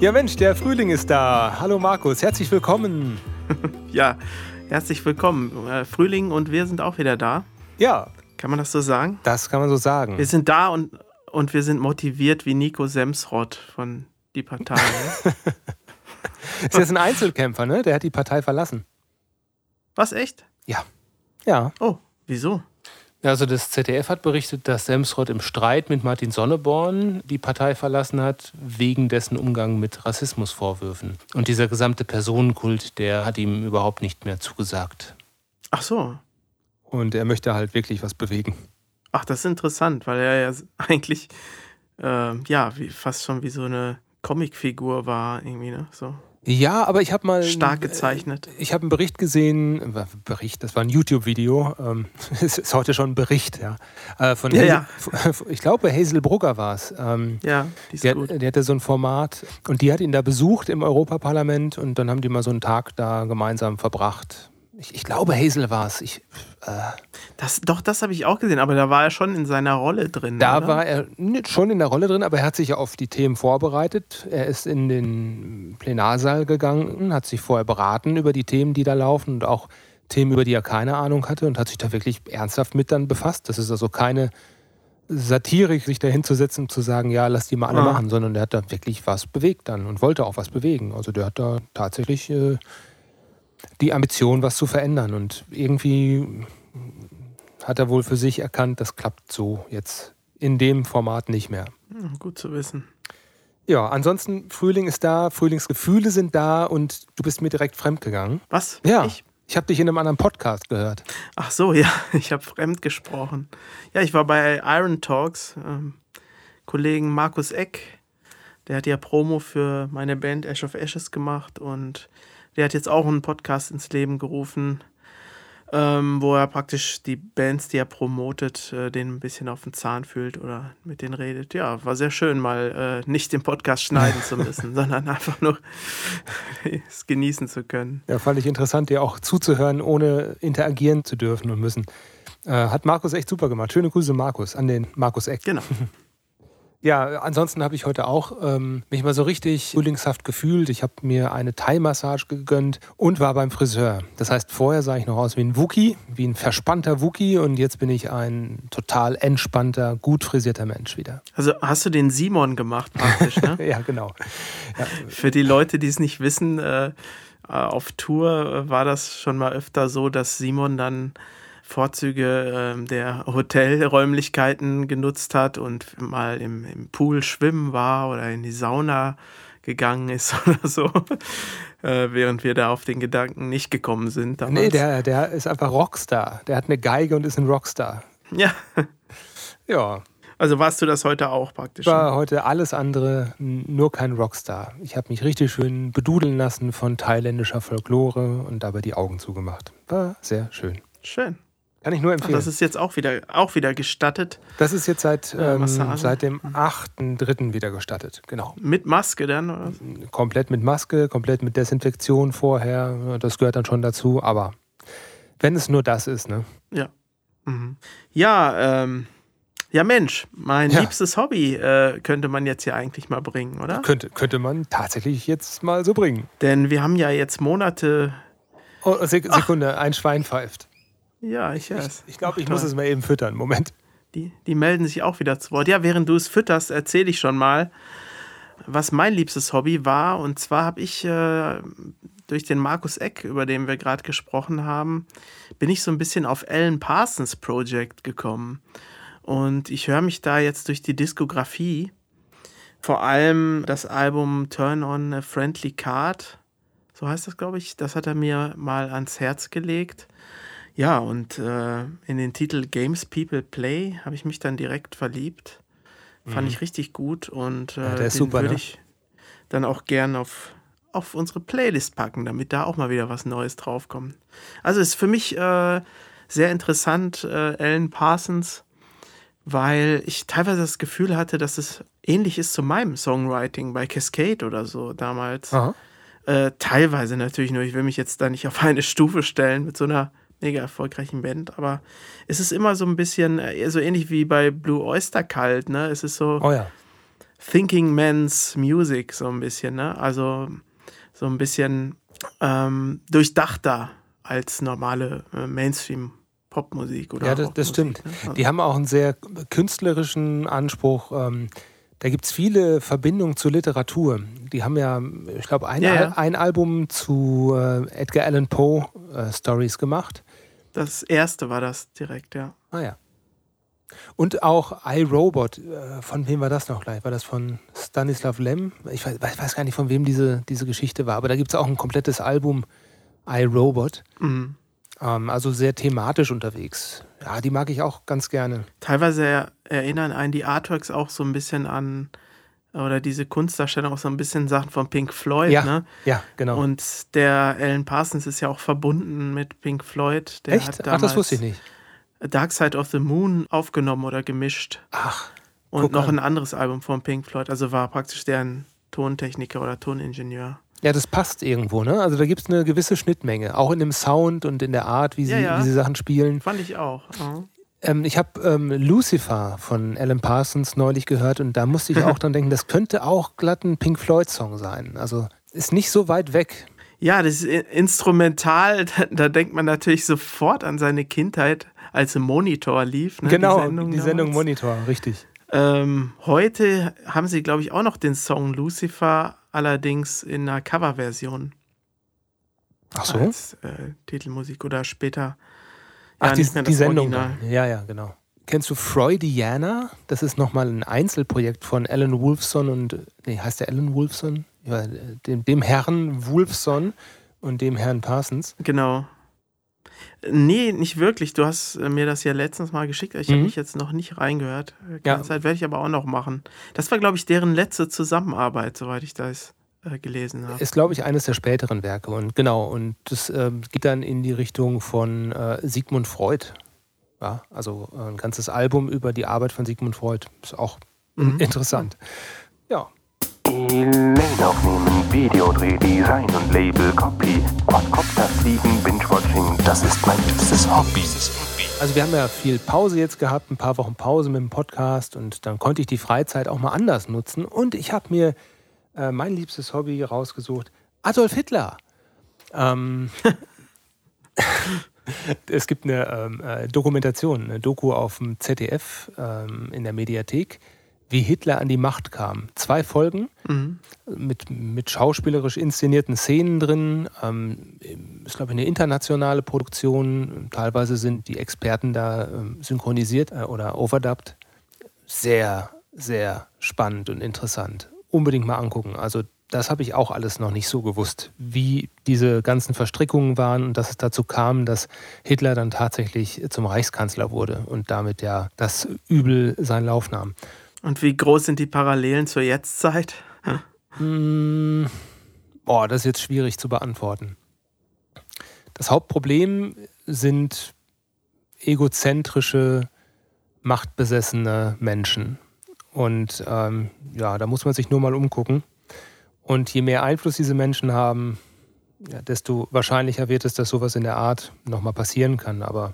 Ja Mensch, der Frühling ist da. Hallo Markus, herzlich willkommen. ja, herzlich willkommen. Äh, Frühling und wir sind auch wieder da. Ja. Kann man das so sagen? Das kann man so sagen. Wir sind da und, und wir sind motiviert wie Nico Semsrott von Die Partei. Ne? ist jetzt ein Einzelkämpfer, ne? Der hat die Partei verlassen. Was, echt? Ja. Ja. Oh, wieso? Also das ZDF hat berichtet, dass Semsrott im Streit mit Martin Sonneborn die Partei verlassen hat, wegen dessen Umgang mit Rassismusvorwürfen. Und dieser gesamte Personenkult, der hat ihm überhaupt nicht mehr zugesagt. Ach so. Und er möchte halt wirklich was bewegen. Ach, das ist interessant, weil er ja eigentlich äh, ja wie, fast schon wie so eine Comicfigur war irgendwie, ne? So. Ja, aber ich habe mal. Stark gezeichnet. Ich habe einen Bericht gesehen, äh, Bericht, das war ein YouTube-Video, ähm, es ist heute schon ein Bericht, ja. Äh, von ja, ja. Ich glaube, Hazel Brugger war es. Ähm, ja, die ist die, gut. Hat, die hatte so ein Format und die hat ihn da besucht im Europaparlament und dann haben die mal so einen Tag da gemeinsam verbracht. Ich, ich glaube, Hazel war es. Ich, äh das, doch, das habe ich auch gesehen, aber da war er schon in seiner Rolle drin. Da oder? war er schon in der Rolle drin, aber er hat sich ja auf die Themen vorbereitet. Er ist in den Plenarsaal gegangen, hat sich vorher beraten über die Themen, die da laufen und auch Themen, über die er keine Ahnung hatte und hat sich da wirklich ernsthaft mit dann befasst. Das ist also keine Satirik, sich da hinzusetzen und zu sagen, ja, lass die mal alle ah. machen, sondern der hat da wirklich was bewegt dann und wollte auch was bewegen. Also der hat da tatsächlich äh, die Ambition, was zu verändern. Und irgendwie hat er wohl für sich erkannt, das klappt so jetzt in dem Format nicht mehr. Hm, gut zu wissen. Ja, ansonsten Frühling ist da, Frühlingsgefühle sind da und du bist mir direkt fremdgegangen. Was? Ja. Ich? Ich habe dich in einem anderen Podcast gehört. Ach so, ja, ich habe fremd gesprochen. Ja, ich war bei Iron Talks. Ähm, Kollegen Markus Eck, der hat ja Promo für meine Band Ash of Ashes gemacht und der hat jetzt auch einen Podcast ins Leben gerufen, ähm, wo er praktisch die Bands, die er promotet, äh, denen ein bisschen auf den Zahn fühlt oder mit denen redet. Ja, war sehr schön, mal äh, nicht den Podcast schneiden zu müssen, sondern einfach nur es genießen zu können. Ja, fand ich interessant, dir auch zuzuhören, ohne interagieren zu dürfen und müssen. Äh, hat Markus echt super gemacht. Schöne Grüße, Markus, an den Markus Eck. Genau. Ja, ansonsten habe ich heute auch ähm, mich mal so richtig frühlingshaft gefühlt. Ich habe mir eine Thai-Massage gegönnt und war beim Friseur. Das heißt, vorher sah ich noch aus wie ein Wookie, wie ein verspannter Wookie und jetzt bin ich ein total entspannter, gut frisierter Mensch wieder. Also hast du den Simon gemacht praktisch, ne? ja, genau. Ja. Für die Leute, die es nicht wissen, äh, auf Tour war das schon mal öfter so, dass Simon dann Vorzüge äh, der Hotelräumlichkeiten genutzt hat und mal im, im Pool schwimmen war oder in die Sauna gegangen ist oder so, äh, während wir da auf den Gedanken nicht gekommen sind. Damals. Nee, der, der ist einfach Rockstar. Der hat eine Geige und ist ein Rockstar. Ja. Ja. Also warst du das heute auch praktisch? Ich war heute alles andere, nur kein Rockstar. Ich habe mich richtig schön bedudeln lassen von thailändischer Folklore und dabei die Augen zugemacht. War sehr schön. Schön. Kann ich nur empfehlen. Ach, das ist jetzt auch wieder, auch wieder gestattet. Das ist jetzt seit, ähm, seit dem 8.3. wieder gestattet, genau. Mit Maske dann? Oder? Komplett mit Maske, komplett mit Desinfektion vorher. Das gehört dann schon dazu, aber wenn es nur das ist, ne? Ja. Mhm. Ja, ähm, ja, Mensch, mein ja. liebstes Hobby äh, könnte man jetzt ja eigentlich mal bringen, oder? Könnte, könnte man tatsächlich jetzt mal so bringen. Denn wir haben ja jetzt Monate. Oh, Sekunde, Ach. ein Schwein pfeift. Ja, ich weiß. Ich, ich glaube, ich muss es mal eben füttern. Moment. Die, die melden sich auch wieder zu Wort. Ja, während du es fütterst, erzähle ich schon mal, was mein liebstes Hobby war. Und zwar habe ich äh, durch den Markus Eck, über den wir gerade gesprochen haben, bin ich so ein bisschen auf Alan Parsons Project gekommen. Und ich höre mich da jetzt durch die Diskografie. Vor allem das Album Turn on a Friendly Card, so heißt das, glaube ich, das hat er mir mal ans Herz gelegt. Ja, und äh, in den Titel Games People Play habe ich mich dann direkt verliebt. Fand mhm. ich richtig gut und äh, ja, den super, würde ne? ich dann auch gern auf, auf unsere Playlist packen, damit da auch mal wieder was Neues draufkommt. Also ist für mich äh, sehr interessant, äh, Alan Parsons, weil ich teilweise das Gefühl hatte, dass es ähnlich ist zu meinem Songwriting bei Cascade oder so damals. Äh, teilweise natürlich nur, ich will mich jetzt da nicht auf eine Stufe stellen mit so einer mega erfolgreichen Band, aber es ist immer so ein bisschen, äh, so ähnlich wie bei Blue Oyster Cult, ne? Es ist so, oh ja. Thinking Man's Music, so ein bisschen, ne? Also so ein bisschen ähm, durchdachter als normale äh, Mainstream. Popmusik oder Ja, das, das stimmt. Ne? Also Die haben auch einen sehr künstlerischen Anspruch. Ähm, da gibt es viele Verbindungen zur Literatur. Die haben ja, ich glaube, ein, Ja, ja. Ein Album zu äh, Edgar Allan Poe äh, Stories gemacht. Das erste war das direkt, ja. Ah ja. Und auch iRobot, äh, von wem war das noch gleich? War das von Stanislav Lem? Ich weiß, weiß gar nicht, von wem diese, diese Geschichte war, aber da gibt es auch ein komplettes Album iRobot. Mhm. Ähm, also sehr thematisch unterwegs. Ja, die mag ich auch ganz gerne. Teilweise er, erinnern einen die Artworks auch so ein bisschen an, oder diese Kunstdarstellung auch so ein bisschen Sachen von Pink Floyd, Ja, ne? Ja, genau. Und der Alan Parsons ist ja auch verbunden mit Pink Floyd. Der Echt? hat Ach, damals das wusste ich nicht. Dark Side of the Moon aufgenommen oder gemischt. Ach, Und noch an. ein anderes Album von Pink Floyd. Also war praktisch deren Tontechniker oder Toningenieur. Ja, das passt irgendwo, ne? Also da gibt es eine gewisse Schnittmenge, auch in dem Sound und in der Art, wie sie, Ja, ja. Wie sie Sachen spielen. Fand ich auch. Ja. Ähm, ich habe ähm, Lucifer von Alan Parsons neulich gehört und da musste ich auch dran denken, das könnte auch glatt ein Pink Floyd-Song sein. Also ist nicht so weit weg. Ja, das ist instrumental, da, da denkt man natürlich sofort an seine Kindheit, als im Monitor lief. Ne, genau, die Sendung, die Sendung. Monitor, richtig. Ähm, heute haben sie, glaube ich, auch noch den Song Lucifer, allerdings in einer Coverversion Ach so? als äh, Titelmusik oder später. Ach, die, die Sendung. Original. Ja, ja, genau. Kennst du Freudiana? Das ist nochmal ein Einzelprojekt von Alan Wolfson und, nee, heißt der Alan Wolfson? Ja, dem, dem Herrn Wolfson und dem Herrn Parsons. Genau. Nee, nicht wirklich. Du hast äh, mir das ja letztens mal geschickt. Ich habe Mhm. mich jetzt noch nicht reingehört. Keine Ja. Zeit werde ich aber auch noch machen. Das war, glaube ich, deren letzte Zusammenarbeit, soweit ich das äh, gelesen habe. Ist, glaube ich, eines der späteren Werke. Und genau, und das ähm, geht dann in die Richtung von äh, Sigmund Freud. Ja, also äh, ein ganzes Album über die Arbeit von Sigmund Freud. Ist auch Mhm. interessant. Ja. Elaine aufnehmen, Videodreh, Design und Label, Copy, Quadcopter fliegen, Binge-Watching, das ist mein liebstes Hobby. Also wir haben ja viel Pause jetzt gehabt, ein paar Wochen Pause mit dem Podcast und dann konnte ich die Freizeit auch mal anders nutzen. Und ich habe mir äh, mein liebstes Hobby rausgesucht, Adolf Hitler. Ähm, es gibt eine ähm, äh, Dokumentation, eine Doku auf dem ZDF ähm, in der Mediathek, wie Hitler an die Macht kam. Zwei Folgen Mhm. mit, mit schauspielerisch inszenierten Szenen drin. Ähm, ist, glaube ich, eine internationale Produktion. Teilweise sind die Experten da ähm, synchronisiert äh, oder overdubbed. Sehr, sehr spannend und interessant. Unbedingt mal angucken. Also, das habe ich auch alles noch nicht so gewusst, wie diese ganzen Verstrickungen waren und dass es dazu kam, dass Hitler dann tatsächlich zum Reichskanzler wurde und damit ja das Übel seinen Lauf nahm. Und wie groß sind die Parallelen zur Jetztzeit? Mm, Boah, das ist jetzt schwierig zu beantworten. Das Hauptproblem sind egozentrische, machtbesessene Menschen. Und ähm, ja, da muss man sich nur mal umgucken. Und je mehr Einfluss diese Menschen haben, ja, desto wahrscheinlicher wird es, dass sowas in der Art nochmal passieren kann. Aber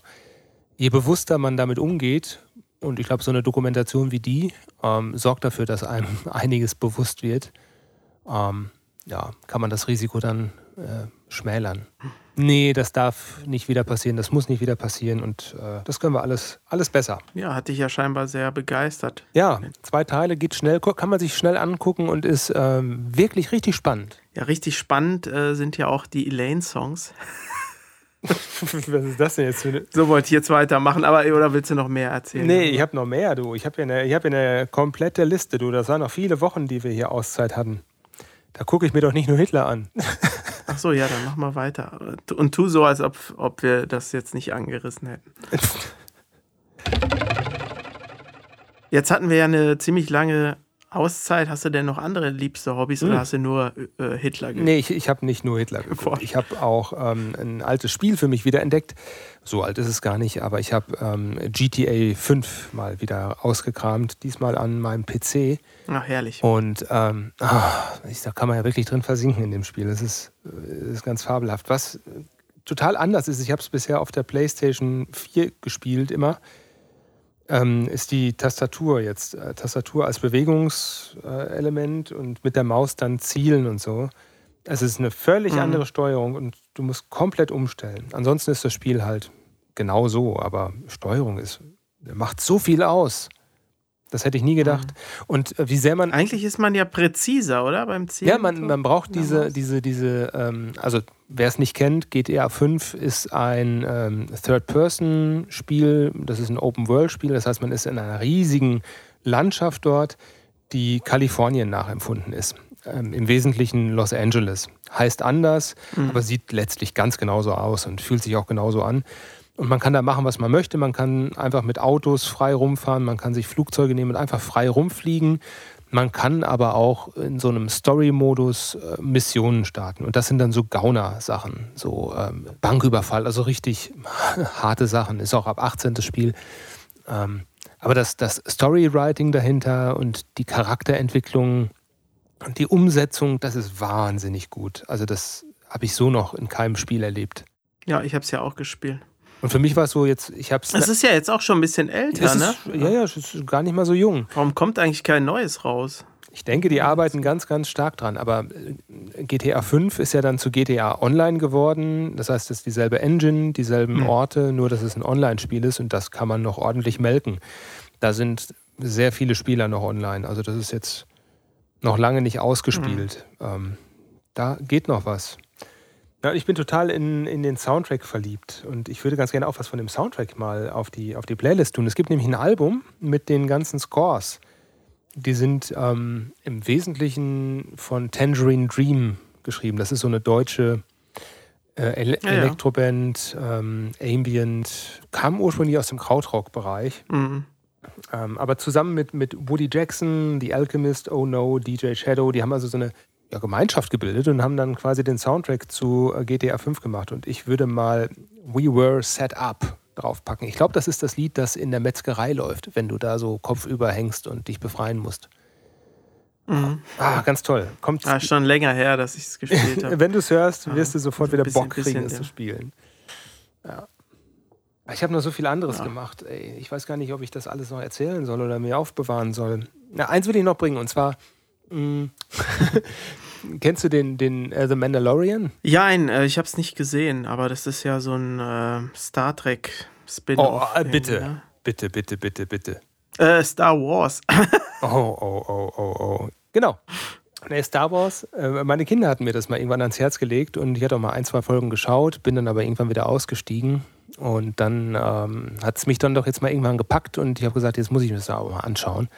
je bewusster man damit umgeht, und ich glaube, so eine Dokumentation wie die ähm, sorgt dafür, dass einem einiges bewusst wird, ähm, ja, kann man das Risiko dann äh, schmälern. Nee, das darf nicht wieder passieren, das muss nicht wieder passieren und äh, das können wir alles, alles besser. Ja, hat dich ja scheinbar sehr begeistert. Ja, zwei Teile geht schnell, kann man sich schnell angucken und ist ähm, wirklich richtig spannend. Ja, richtig spannend äh, sind ja auch die Elaine-Songs. Was ist das denn jetzt für eine. So wollte ich jetzt weitermachen, aber oder willst du noch mehr erzählen? Nee, ich habe noch mehr, du. Ich habe hier, eine- ich hab hier eine komplette Liste, du. Das waren noch viele Wochen, die wir hier Auszeit hatten. Da gucke ich mir doch nicht nur Hitler an. Ach so, ja, dann mach mal weiter. Und tu so, als ob, ob wir das jetzt nicht angerissen hätten. Jetzt hatten wir ja eine ziemlich lange Auszeit. Hast du denn noch andere liebste Hobbys oder hast du nur äh, Hitler ge- Nee, ich, ich habe nicht nur Hitler geguckt. Ich habe auch ähm, ein altes Spiel für mich wieder entdeckt. So alt ist es gar nicht, aber ich habe ähm, GTA 5 mal wieder ausgekramt, diesmal an meinem PC. Ach, herrlich. Und ähm, ah, ich, da kann man ja wirklich drin versinken in dem Spiel. Das ist, äh, ist ganz fabelhaft. Was äh, total anders ist, ich habe es bisher auf der PlayStation 4 gespielt immer. Ähm, ist die Tastatur jetzt. Äh, Tastatur als Bewegungselement und mit der Maus dann zielen und so. Es ist eine völlig Mhm. andere Steuerung und du musst komplett umstellen. Ansonsten ist das Spiel halt genau so, aber Steuerung ist, macht so viel aus. Das hätte ich nie gedacht. Und äh, wie sehr man Eigentlich ist man ja präziser, oder? Beim Zielen. ja, man, man braucht diese, diese, diese, ähm, also wer es nicht kennt, GTA 5 ist ein ähm, Third-Person-Spiel, das ist ein Open-World-Spiel, das heißt, man ist in einer riesigen Landschaft dort, die Kalifornien nachempfunden ist. Ähm, Im Wesentlichen Los Angeles. Heißt anders, Mhm. aber sieht letztlich ganz genauso aus und fühlt sich auch genauso an. Und man kann da machen, was man möchte. Man kann einfach mit Autos frei rumfahren, man kann sich Flugzeuge nehmen und einfach frei rumfliegen. Man kann aber auch in so einem Story-Modus äh, Missionen starten. Und das sind dann so Gauner-Sachen, so ähm, Banküberfall, also richtig harte Sachen. Ist auch ab 18. das Spiel. Ähm, aber das, das Storywriting dahinter und die Charakterentwicklung und die Umsetzung, das ist wahnsinnig gut. Also das habe ich so noch in keinem Spiel erlebt. Ja, ich habe es ja auch gespielt. Und für mich war es so jetzt, ich habe Es ist ja jetzt auch schon ein bisschen älter, es ne? ist, ja, ja, es ist gar nicht mal so jung. Warum kommt eigentlich kein neues raus? Ich denke, die arbeiten ganz, ganz stark dran. Aber äh, GTA 5 ist ja dann zu GTA Online geworden. Das heißt, es ist dieselbe Engine, dieselben Hm. Orte, nur dass es ein Online-Spiel ist und das kann man noch ordentlich melken. Da sind sehr viele Spieler noch online. Also das ist jetzt noch lange nicht ausgespielt. Hm. Ähm, da geht noch was. Ja, ich bin total in, in den Soundtrack verliebt und ich würde ganz gerne auch was von dem Soundtrack mal auf die, auf die Playlist tun. Es gibt nämlich ein Album mit den ganzen Scores. Die sind ähm, im Wesentlichen von Tangerine Dream geschrieben. Das ist so eine deutsche äh, Ele Ja, ja. Elektroband, ähm, Ambient, kam ursprünglich aus dem Krautrock-Bereich. Mhm. Ähm, aber zusammen mit, mit Woody Jackson, The Alchemist, Oh No, DJ Shadow, die haben also so eine ja, Gemeinschaft gebildet und haben dann quasi den Soundtrack zu äh, GTA 5 gemacht. Und ich würde mal We Were Set Up draufpacken. Ich glaube, das ist das Lied, das in der Metzgerei läuft, wenn du da so kopfüber hängst und dich befreien musst. Mhm. Ah, ganz toll. Kommt, Ah, schon länger her, dass ich es gespielt habe. wenn du es hörst, wirst du sofort wieder bisschen- Bock kriegen, bisschen, es ja. zu spielen. Ja. Ich habe noch so viel anderes Ja. gemacht. Ey. Ich weiß gar nicht, ob ich das alles noch erzählen soll oder mir aufbewahren soll. Na, eins will ich noch bringen und zwar. kennst du den, den äh, The Mandalorian? Ja, ein, äh, ich habe es nicht gesehen, aber das ist ja so ein äh, Star Trek Spin-off. Oh, äh, bitte. ne? Bitte, bitte, bitte, bitte. Äh, Star Wars. Oh, oh, oh, oh, oh. Genau. Nee, Star Wars, äh, meine Kinder hatten mir das mal irgendwann ans Herz gelegt und ich hatte auch mal ein, zwei Folgen geschaut, bin dann aber irgendwann wieder ausgestiegen und dann ähm, hat es mich dann doch jetzt mal irgendwann gepackt und ich habe gesagt, jetzt muss ich mir das auch mal anschauen.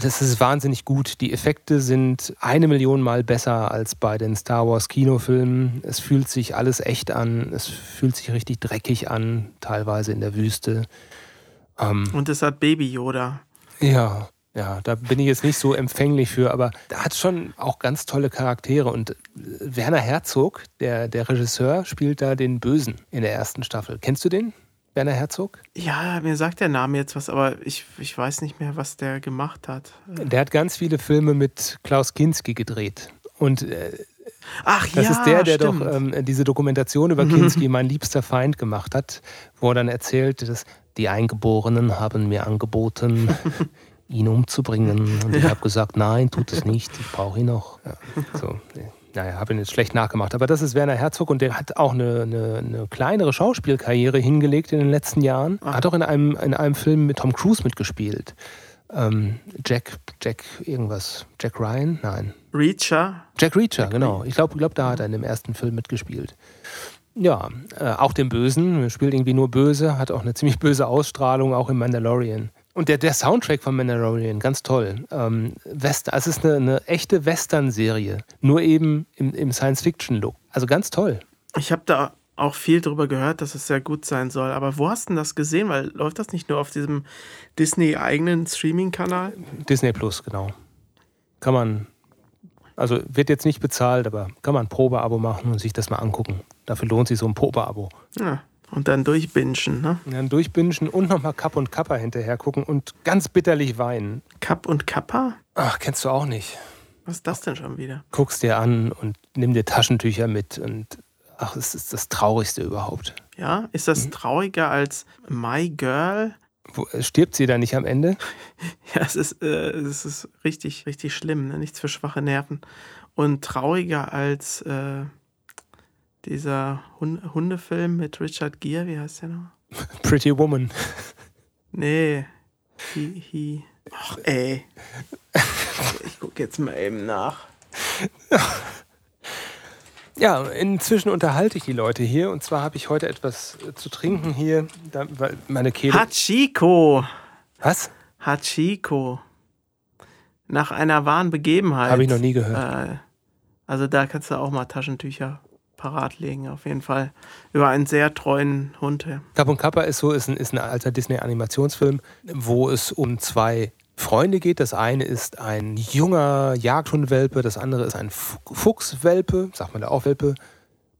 Das ist wahnsinnig gut. Die Effekte sind eine Million Mal besser als bei den Star Wars Kinofilmen. Es fühlt sich alles echt an. Es fühlt sich richtig dreckig an, teilweise in der Wüste. Ähm, Und es hat Baby Yoda. ja, ja, da bin ich jetzt nicht so empfänglich für, aber da hat schon auch ganz tolle Charaktere. Und Werner Herzog, der, der Regisseur, spielt da den Bösen in der ersten Staffel. Kennst du den? Werner Herzog? Ja, mir sagt der Name jetzt was, aber ich, ich weiß nicht mehr, was der gemacht hat. Der hat ganz viele Filme mit Klaus Kinski gedreht. Und äh, Ach das ja, ist der, der stimmt. doch ähm, diese Dokumentation über Kinski, mein liebster Feind, gemacht hat, wo er dann erzählt, dass die Eingeborenen haben mir angeboten, ihn umzubringen. Und ich habe gesagt, nein, tut es nicht, ich brauche ihn noch. Ja, so. Naja, habe ihn jetzt schlecht nachgemacht. Aber das ist Werner Herzog und der hat auch eine, eine, eine kleinere Schauspielkarriere hingelegt in den letzten Jahren. Ah. Hat auch in einem, in einem Film mit Tom Cruise mitgespielt. Ähm, Jack, Jack, irgendwas. Jack Ryan? Nein. Reacher. Jack Reacher, genau. Ich glaube, glaub, da hat er in dem ersten Film mitgespielt. Ja, äh, auch den Bösen. Er spielt irgendwie nur böse, hat auch eine ziemlich böse Ausstrahlung, auch im Mandalorian. Und der, der Soundtrack von Mandalorian, ganz toll. Ähm, West, also es ist eine, eine echte Western-Serie, nur eben im, im Science-Fiction-Look. Also ganz toll. Ich habe da auch viel drüber gehört, dass es sehr gut sein soll. Aber wo hast du denn das gesehen? Weil läuft das nicht nur auf diesem Disney-eigenen Streaming-Kanal? Disney Plus, genau. Kann man, also wird jetzt nicht bezahlt, aber kann man ein Probeabo machen und sich das mal angucken. Dafür lohnt sich so ein Probeabo. Ja. Und dann durchbingen, ne? Und dann durchbingen und nochmal Kapp und Kappa hinterher gucken und ganz bitterlich weinen. Kapp und Kappa? Ach, kennst du auch nicht. Was ist das denn schon wieder? Guckst dir an und nimm dir Taschentücher mit und ach, es ist das Traurigste überhaupt. Ja, ist das trauriger als My Girl? Wo, stirbt sie da nicht am Ende? Ja, es ist, äh, es ist richtig, richtig schlimm. Ne? Nichts für schwache Nerven. Und trauriger als äh, dieser Hund Hundefilm mit Richard Gere, wie heißt der noch? Pretty Woman. Nee. He, he. Ach, ey. Ich gucke jetzt mal eben nach. Ja, inzwischen unterhalte ich die Leute hier und zwar habe ich heute etwas äh, zu trinken hier, da, weil meine Kehle. Hachiko. Was? Hachiko. Nach einer wahren Begebenheit. Habe ich noch nie gehört. Äh, also da kannst du auch mal Taschentücher parat legen, auf jeden Fall. Über einen sehr treuen Hund. Cap Kappa ist so, ist ein, ist ein alter Disney-Animationsfilm, wo es um zwei Freunde geht. Das eine ist ein junger Jagdhundwelpe, das andere ist ein Fu- Fuchswelpe, sagt man da auch Welpe.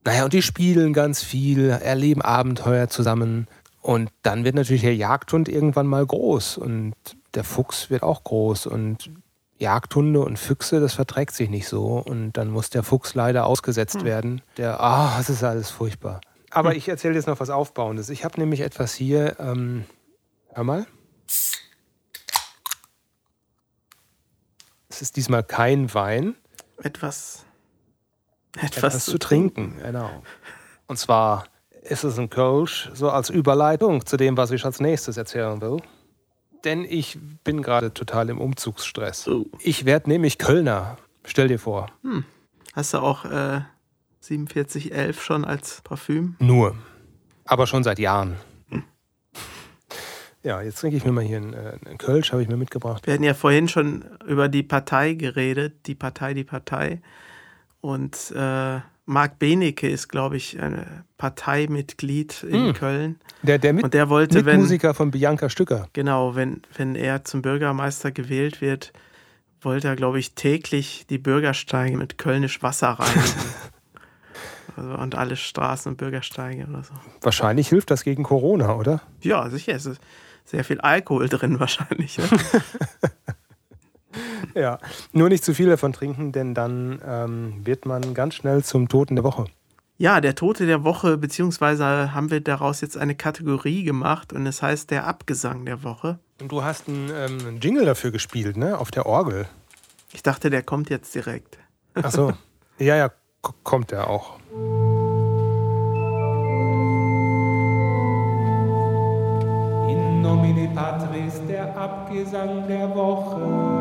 Naja, und die spielen ganz viel, erleben Abenteuer zusammen. Und dann wird natürlich der Jagdhund irgendwann mal groß und der Fuchs wird auch groß und Jagdhunde und Füchse, das verträgt sich nicht so. Und dann muss der Fuchs leider ausgesetzt werden. Der, ah, das ist alles furchtbar. Aber ich erzähle jetzt noch was Aufbauendes. Ich habe nämlich etwas hier, ähm, hör mal. Es ist diesmal kein Wein, Etwas. etwas, zu trinken. Genau. Und zwar ist es ein Kölsch, so als Überleitung zu dem, was ich als nächstes erzählen will. Denn ich bin gerade total im Umzugsstress. Oh. Ich werde nämlich Kölner. Stell dir vor. Hast du auch äh, 4711 schon als Parfüm? Nur. Aber schon seit Jahren. Ja, jetzt trinke ich mir mal hier einen, äh, einen Kölsch, habe ich mir mitgebracht. Wir hatten ja vorhin schon über die Partei geredet, die Partei, die Partei. Und äh, Marc Benecke ist, glaube ich, ein Parteimitglied in Hm. Köln. Der, der Mit Und der wollte, wenn, Mitmusiker von Bianca Stücker. genau, wenn, wenn er zum Bürgermeister gewählt wird, wollte er, glaube ich, täglich die Bürgersteige mit Kölnisch Wasser reinigen. also, und alle Straßen und Bürgersteige oder so. Wahrscheinlich hilft das gegen Corona, oder? Ja, sicher, es ist sehr viel Alkohol drin wahrscheinlich. Ja. Nur nicht zu viel davon trinken, denn dann ähm, wird man ganz schnell zum Toten der Woche. Ja, der Tote der Woche, beziehungsweise haben wir daraus jetzt eine Kategorie gemacht und es heißt der Abgesang der Woche. Und du hast einen, ähm, einen Jingle dafür gespielt, ne? Auf der Orgel. Ich dachte, der kommt jetzt direkt. Ach so. ja, ja, kommt der auch. In nomine Patris, der Abgesang der Woche.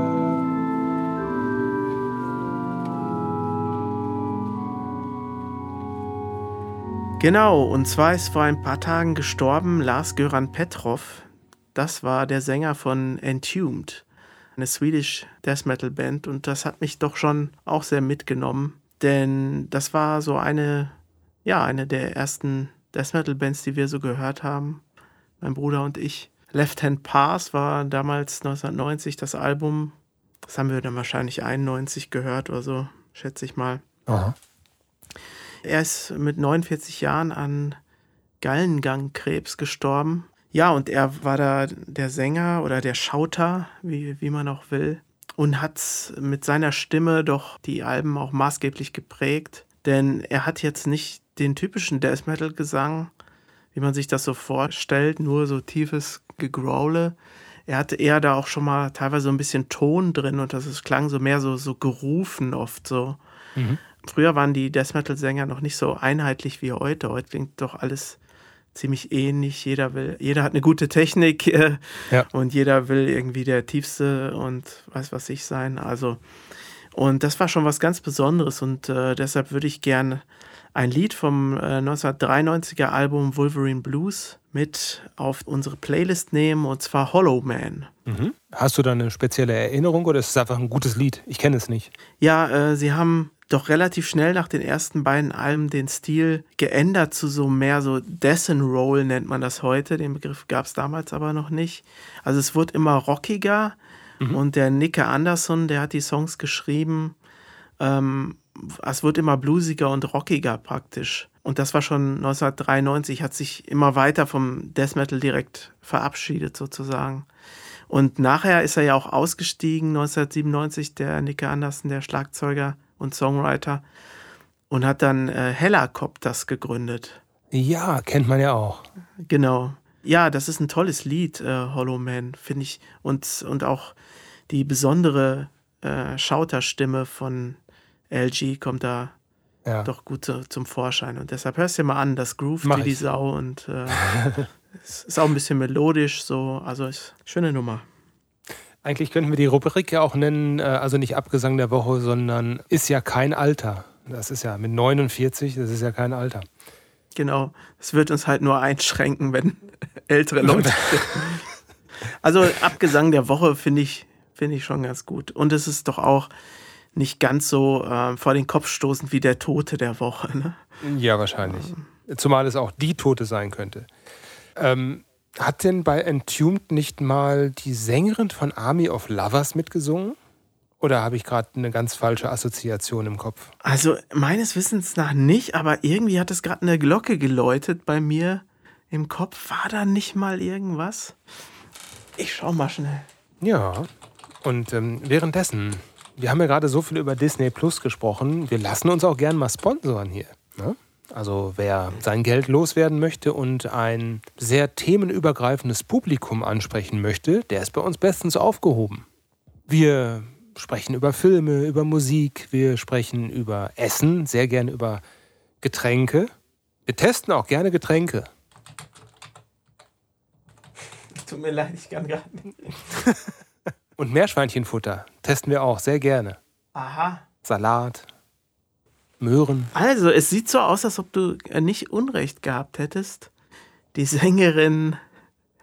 Genau, und zwar ist vor ein paar Tagen gestorben Lars Göran Petrov. Das war der Sänger von Entombed, eine Swedish Death Metal Band. Und das hat mich doch schon auch sehr mitgenommen. Denn das war so eine, ja, eine der ersten Death Metal Bands, die wir so gehört haben. Mein Bruder und ich. Left Hand Pass war damals 1990 das Album. Das haben wir dann wahrscheinlich 91 gehört oder so, schätze ich mal. Aha. Er ist mit 49 Jahren an Gallengangkrebs gestorben. Ja, und er war da der Sänger oder der Schauter, wie, wie man auch will, und hat mit seiner Stimme doch die Alben auch maßgeblich geprägt. Denn er hat jetzt nicht den typischen Death Metal Gesang, wie man sich das so vorstellt, nur so tiefes Gegrowle. Er hatte eher da auch schon mal teilweise so ein bisschen Ton drin und das ist, klang so mehr so, so gerufen oft so. Früher waren die Death Metal Sänger noch nicht so einheitlich wie heute. Heute klingt doch alles ziemlich ähnlich. Jeder will, jeder hat eine gute Technik äh, Ja. und jeder will irgendwie der tiefste und weiß was ich sein. Also und das war schon was ganz Besonderes und äh, deshalb würde ich gern ein Lied vom äh, 1993er Album Wolverine Blues mit auf unsere Playlist nehmen und zwar Hollow Man. Mhm. Hast du da eine spezielle Erinnerung oder ist es einfach ein gutes Lied? Ich kenne es nicht. Ja, äh, sie haben doch relativ schnell nach den ersten beiden Alben den Stil geändert zu so mehr so Death and Roll nennt man das heute. Den Begriff gab es damals aber noch nicht. Also es wurde immer rockiger und der Nicke Anderson, der hat die Songs geschrieben. Ähm, es wird immer bluesiger und rockiger praktisch. Und das war schon 1993, hat sich immer weiter vom Death Metal direkt verabschiedet sozusagen. Und nachher ist er ja auch ausgestiegen, 1997, der Nicke Anderson, der Schlagzeuger und Songwriter, und hat dann äh, Helicopters gegründet. Ja, kennt man ja auch. Genau. Ja, das ist ein tolles Lied, äh, Hollow Man, finde ich. Und, und auch die besondere äh, Schauterstimme von LG kommt da Ja. doch gut zu, zum Vorschein. Und deshalb hörst du dir mal an, das groovt Mach wie die ich. Sau und äh, es ist auch ein bisschen melodisch, so. Also ist schöne Nummer. Eigentlich könnten wir die Rubrik ja auch nennen, äh, also nicht Abgesang der Woche, sondern ist ja kein Alter. Das ist ja mit 49, das ist ja kein Alter. Genau. Es wird uns halt nur einschränken, wenn ältere Leute. also Abgesang der Woche finde ich, finde ich schon ganz gut. Und es ist doch auch nicht ganz so äh, vor den Kopf stoßend wie der Tote der Woche. Ne? Ja, wahrscheinlich. Zumal es auch die Tote sein könnte. Ähm, hat denn bei Entombed nicht mal die Sängerin von Army of Lovers mitgesungen? Oder habe ich gerade eine ganz falsche Assoziation im Kopf? Also meines Wissens nach nicht, aber irgendwie hat es gerade eine Glocke geläutet bei mir im Kopf. War da nicht mal irgendwas? Ich schau mal schnell. Ja. Und ähm, währenddessen, wir haben ja gerade so viel über Disney Plus gesprochen, wir lassen uns auch gern mal sponsoren hier. Ne? Also wer sein Geld loswerden möchte und ein sehr themenübergreifendes Publikum ansprechen möchte, der ist bei uns bestens aufgehoben. Wir sprechen über Filme, über Musik, wir sprechen über Essen, sehr gerne über Getränke. Wir testen auch gerne Getränke. Tut mir leid, ich kann gerade nicht. Und Meerschweinchenfutter testen wir auch sehr gerne. Aha. Salat, Möhren. Also, es sieht so aus, als ob du äh, nicht Unrecht gehabt hättest. Die Sängerin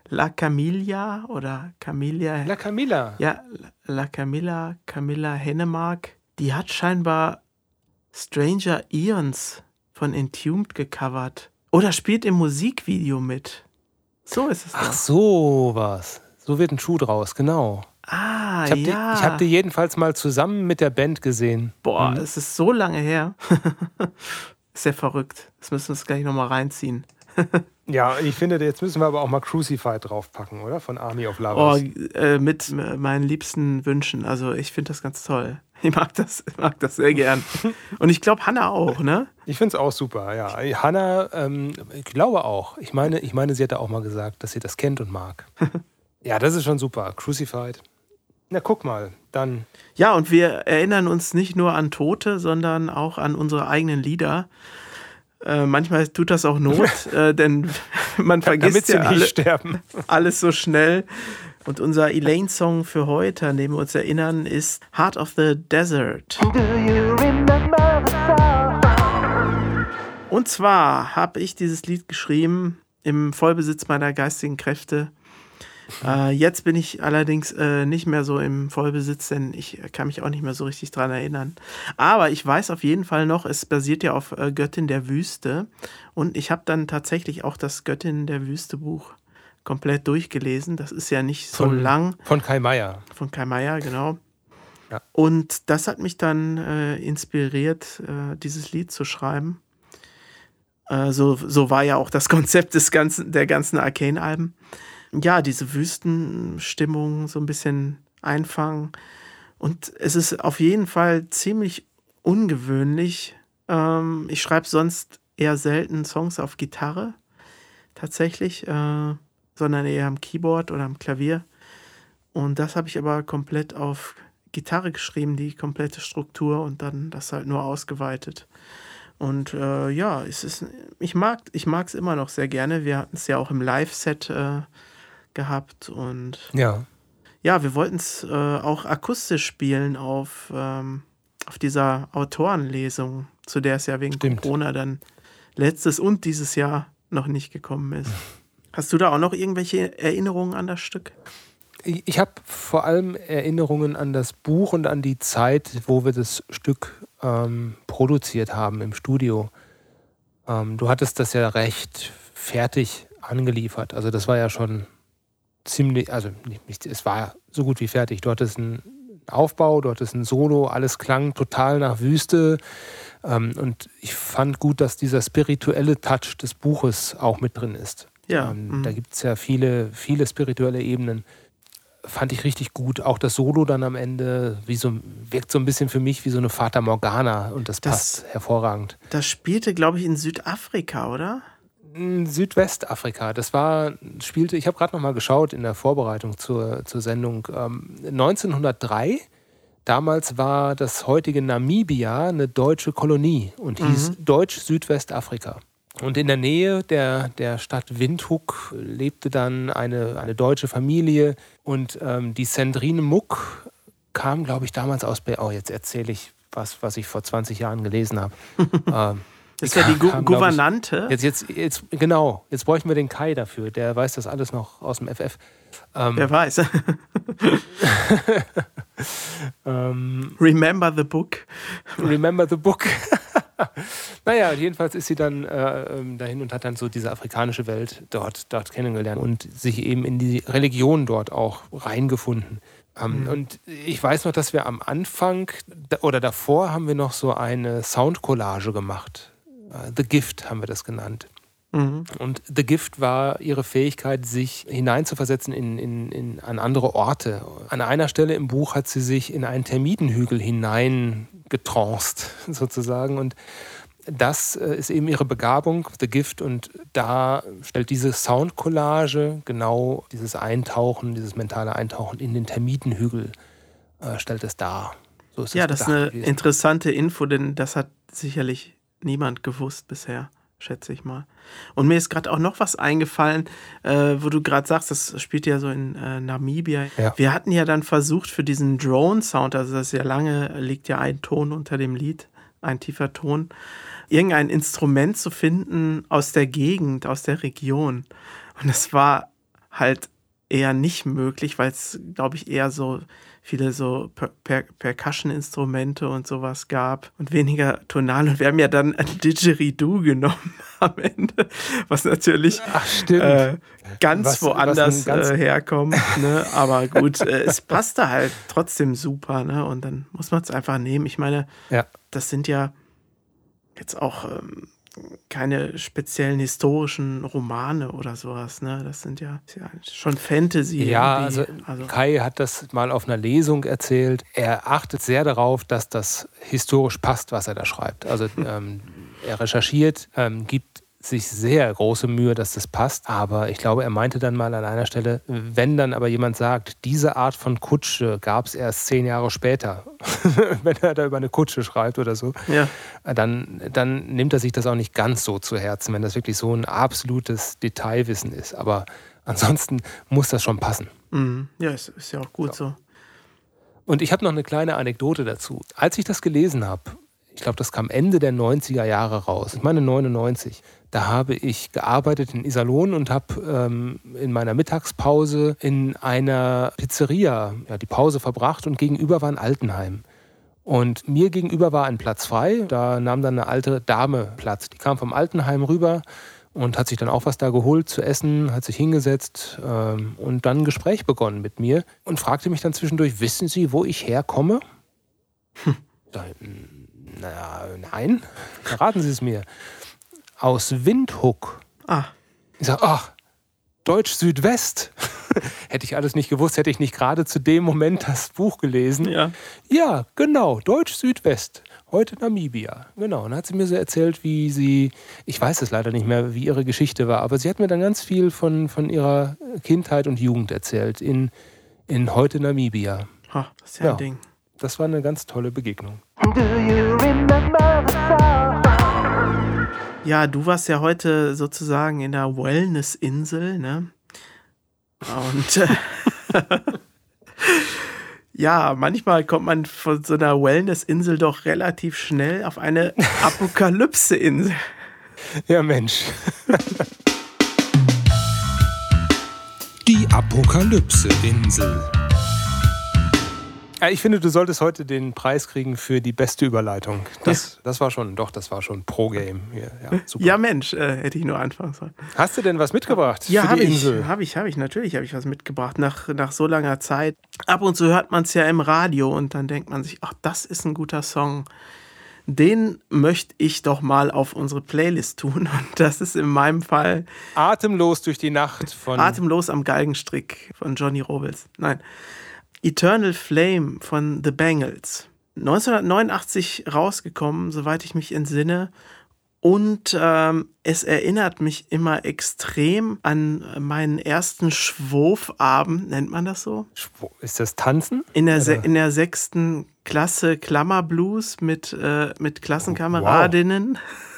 La Camilla oder Camilla. La Camilla. ja, La Camilla, Camilla Hennemark, die hat scheinbar Stranger Eons von Entombed gecovert. Oder spielt im Musikvideo mit. So ist es Ach doch. so, was. So wird ein Schuh draus, genau. Ah, Ich habe ja. die, ich hab die jedenfalls mal zusammen mit der Band gesehen. Boah, es ist so lange her. ist ja verrückt. Das müssen wir uns gleich nochmal reinziehen. Ja, ich finde, jetzt müssen wir aber auch mal Crucified draufpacken, oder? Von Army of Oh, Lovers. äh, mit meinen liebsten Wünschen. Also ich finde das ganz toll. Ich mag das, ich mag das sehr gern. Und ich glaube, Hannah auch, ne? Ich finde es auch super, ja. Hannah, ähm, ich glaube auch. Ich meine, ich meine, sie hatte auch mal gesagt, dass sie das kennt und mag. ja, das ist schon super. Crucified. Na, guck mal, dann. Ja, und wir erinnern uns nicht nur an Tote, sondern auch an unsere eigenen Lieder. Äh, manchmal tut das auch Not, äh, denn man vergisst ja nicht alle, sterben. alles so schnell. Und unser Elaine-Song für heute, an den wir uns erinnern, ist Heart of the Desert. Und zwar habe ich dieses Lied geschrieben im Vollbesitz meiner geistigen Kräfte. Äh, jetzt bin ich allerdings äh, nicht mehr so im Vollbesitz, denn ich kann mich auch nicht mehr so richtig dran erinnern. Aber ich weiß auf jeden Fall noch, es basiert ja auf äh, Göttin der Wüste. Und ich habe dann tatsächlich auch das Göttin der Wüste Buch komplett durchgelesen. Das ist ja nicht so Von- lang Von Kai Meier. von Kai Meier, genau. Ja. Und das hat mich dann äh, inspiriert, äh, dieses Lied zu schreiben. Äh, so, so war ja auch das Konzept des ganzen, der ganzen Arcane-Alben. Ja, diese Wüstenstimmung so ein bisschen einfangen. Und es ist auf jeden Fall ziemlich ungewöhnlich. Ähm, ich schreibe sonst eher selten Songs auf Gitarre, tatsächlich, äh, sondern eher am Keyboard oder am Klavier. Und das habe ich aber komplett auf Gitarre geschrieben, die komplette Struktur und dann das halt nur ausgeweitet. Und äh, ja, es ist, ich mag es immer noch sehr gerne. Wir hatten es ja auch im Live-Set äh, gehabt und Ja. ja, wir wollten es äh, auch akustisch spielen auf, ähm, auf dieser Autorenlesung, zu der es ja wegen Stimmt. Corona dann letztes und dieses Jahr noch nicht gekommen ist. Hast du da auch noch irgendwelche Erinnerungen an das Stück? Ich habe vor allem Erinnerungen an das Buch und an die Zeit, wo wir das Stück ähm, produziert haben im Studio. Ähm, du hattest das ja recht fertig angeliefert. Also das war ja schon ziemlich, also nicht, nicht, es war so gut wie fertig. Du hattest einen Aufbau, du hattest ein Solo, alles klang total nach Wüste. Ähm, und ich fand gut, dass dieser spirituelle Touch des Buches auch mit drin ist. Ja, Ähm, mhm. Da gibt es ja viele, viele spirituelle Ebenen. Fand ich richtig gut. Auch das Solo dann am Ende wie so, wirkt so ein bisschen für mich wie so eine Fata Morgana und das, Das- passt hervorragend. Das spielte, glaube ich, in Südafrika, oder? Südwestafrika. Das war, spielte, ich habe gerade noch mal geschaut in der Vorbereitung zur, zur Sendung. Ähm, 1903, damals war das heutige Namibia eine deutsche Kolonie und hieß Mhm. Deutsch-Südwestafrika. Und in der Nähe der, der Stadt Windhoek lebte dann eine, eine deutsche Familie und ähm, die Sandrine Muck kam, glaube ich, damals aus Be Oh, jetzt erzähle ich was, was ich vor 20 Jahren gelesen habe. ähm, Das ist ja die Gu glaub ich, Gouvernante. Jetzt, jetzt, jetzt, genau, jetzt bräuchten wir den Kai dafür. Der weiß das alles noch aus dem FF. Ähm, Wer weiß. ähm, Remember the book. remember the book. naja, jedenfalls ist sie dann äh, ähm, dahin und hat dann so diese afrikanische Welt dort, dort kennengelernt und sich eben in die Religion dort auch reingefunden. Ähm, Und ich weiß noch, dass wir am Anfang oder davor haben wir noch so eine Soundcollage gemacht. Äh, The Gift haben wir das genannt. Mhm. Und The Gift war ihre Fähigkeit, sich hineinzuversetzen in, in, in, an andere Orte. An einer Stelle im Buch hat sie sich in einen Termitenhügel hineingetranced, sozusagen. Und das äh, ist eben ihre Begabung, The Gift. Und da stellt diese Soundcollage genau dieses Eintauchen, dieses mentale Eintauchen in den Termitenhügel, äh, stellt es dar. So ist Ja, das das ist eine gewesen. interessante Info, denn das hat sicherlich niemand gewusst bisher, schätze ich mal. Und mir ist gerade auch noch was eingefallen, äh, wo du gerade sagst, das spielt ja so in äh, Namibia. Ja. Wir hatten ja dann versucht für diesen Drone-Sound, also das ist ja lange, liegt ja ein Ton unter dem Lied, ein tiefer Ton, irgendein Instrument zu finden aus der Gegend, aus der Region. Und es war halt eher nicht möglich, weil es, glaube ich, eher so viele so per per Percussion-Instrumente und sowas gab und weniger tonal. Und wir haben ja dann ein Didgeridoo genommen am Ende, was natürlich äh, ganz Was- was woanders ein ganz- äh, herkommt. Ne? Aber gut, äh, es passte halt trotzdem super. Ne? Und dann muss man es einfach nehmen. Ich meine, ja. das sind ja jetzt auch ähm, keine speziellen historischen Romane oder sowas. Ne? Das sind ja, ja schon Fantasy. Ja, also, also Kai hat das mal auf einer Lesung erzählt. Er achtet sehr darauf, dass das historisch passt, was er da schreibt. Also ähm, er recherchiert, ähm, gibt sich sehr große Mühe, dass das passt. Aber ich glaube, er meinte dann mal an einer Stelle, wenn dann aber jemand sagt, diese Art von Kutsche gab es erst zehn Jahre später, wenn er da über eine Kutsche schreibt oder so, ja. dann, dann nimmt er sich das auch nicht ganz so zu Herzen, wenn das wirklich so ein absolutes Detailwissen ist. Aber ansonsten muss das schon passen. Mhm. ja, ist, ist ja auch gut so. Und ich habe noch eine kleine Anekdote dazu. Als ich das gelesen habe, ich glaube, das kam Ende der 90er Jahre raus, ich meine 99, da habe ich gearbeitet in Iserlohn und habe ähm, in meiner Mittagspause in einer Pizzeria ja, die Pause verbracht und gegenüber war ein Altenheim. Und mir gegenüber war ein Platz frei, da nahm dann eine alte Dame Platz. Die kam vom Altenheim rüber und hat sich dann auch was da geholt zu essen, hat sich hingesetzt ähm, und dann ein Gespräch begonnen mit mir und fragte mich dann zwischendurch, wissen Sie, wo ich herkomme? Da, na, nein, verraten Sie es mir. Aus Windhoek. Ah, Ich sage, ach, Deutsch Südwest. hätte ich alles nicht gewusst, hätte ich nicht gerade zu dem Moment das Buch gelesen. ja. Ja, genau, Deutsch Südwest. Heute Namibia. Genau. Und dann hat sie mir so erzählt, wie sie, ich weiß es leider nicht mehr, wie ihre Geschichte war, aber sie hat mir dann ganz viel von, von ihrer Kindheit und Jugend erzählt in, in heute Namibia. Ha, das ist ja, Ja. ein Ding. Das war eine ganz tolle Begegnung. Do you remember the song? Ja, du warst ja heute sozusagen in der Wellness-Insel, ne? Und äh, ja, manchmal kommt man von so einer Wellness-Insel doch relativ schnell auf eine Apokalypse-Insel. Ja, Mensch. Die Apokalypse-Insel. Ja, Ich finde, du solltest heute den Preis kriegen für die beste Überleitung. Das, das war schon, doch, das war schon Pro-Game. Ja, super. Ja, Mensch, äh, hätte ich nur anfangen sollen. Hast du denn was mitgebracht Ja, habe die ich, Insel? habe ich, habe ich. Natürlich habe ich was mitgebracht nach, nach so langer Zeit. Ab und zu hört man es ja im Radio und dann denkt man sich, ach, das ist ein guter Song. Den möchte ich doch mal auf unsere Playlist tun. Und das ist in meinem Fall Atemlos durch die Nacht von Atemlos am Galgenstrick von Johnny Robles. Nein. Eternal Flame von The Bangles. 1989 rausgekommen, soweit ich mich entsinne. Und ähm, es erinnert mich immer extrem an meinen ersten Schwurfabend, nennt man das so? Ist das Tanzen? In der, Se in der sechsten Klasse Klammerblues mit, äh, mit Klassenkameradinnen. Wow.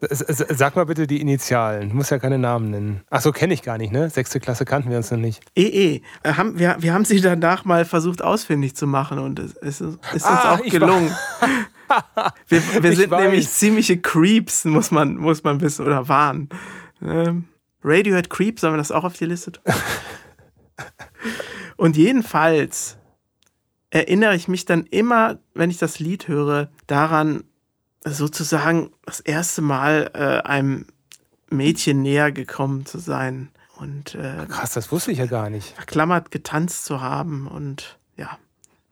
Sag mal bitte die Initialen. Du musst ja keine Namen nennen. Ach so, kenne ich gar nicht, ne? Sechste Klasse kannten wir uns noch nicht. EE. Äh, haben, wir, wir haben sie danach mal versucht ausfindig zu machen und es, es ist uns ah, auch gelungen. wir, wir sind weiß. nämlich ziemliche Creeps, muss man, muss man wissen, oder waren. Ähm, Radiohead Creep, sollen wir das auch auf die Liste tun? Und jedenfalls erinnere ich mich dann immer, wenn ich das Lied höre, daran, sozusagen das erste Mal äh, einem Mädchen näher gekommen zu sein. Und, äh, Krass, das wusste ich ja gar nicht. Verklammert getanzt zu haben und ja.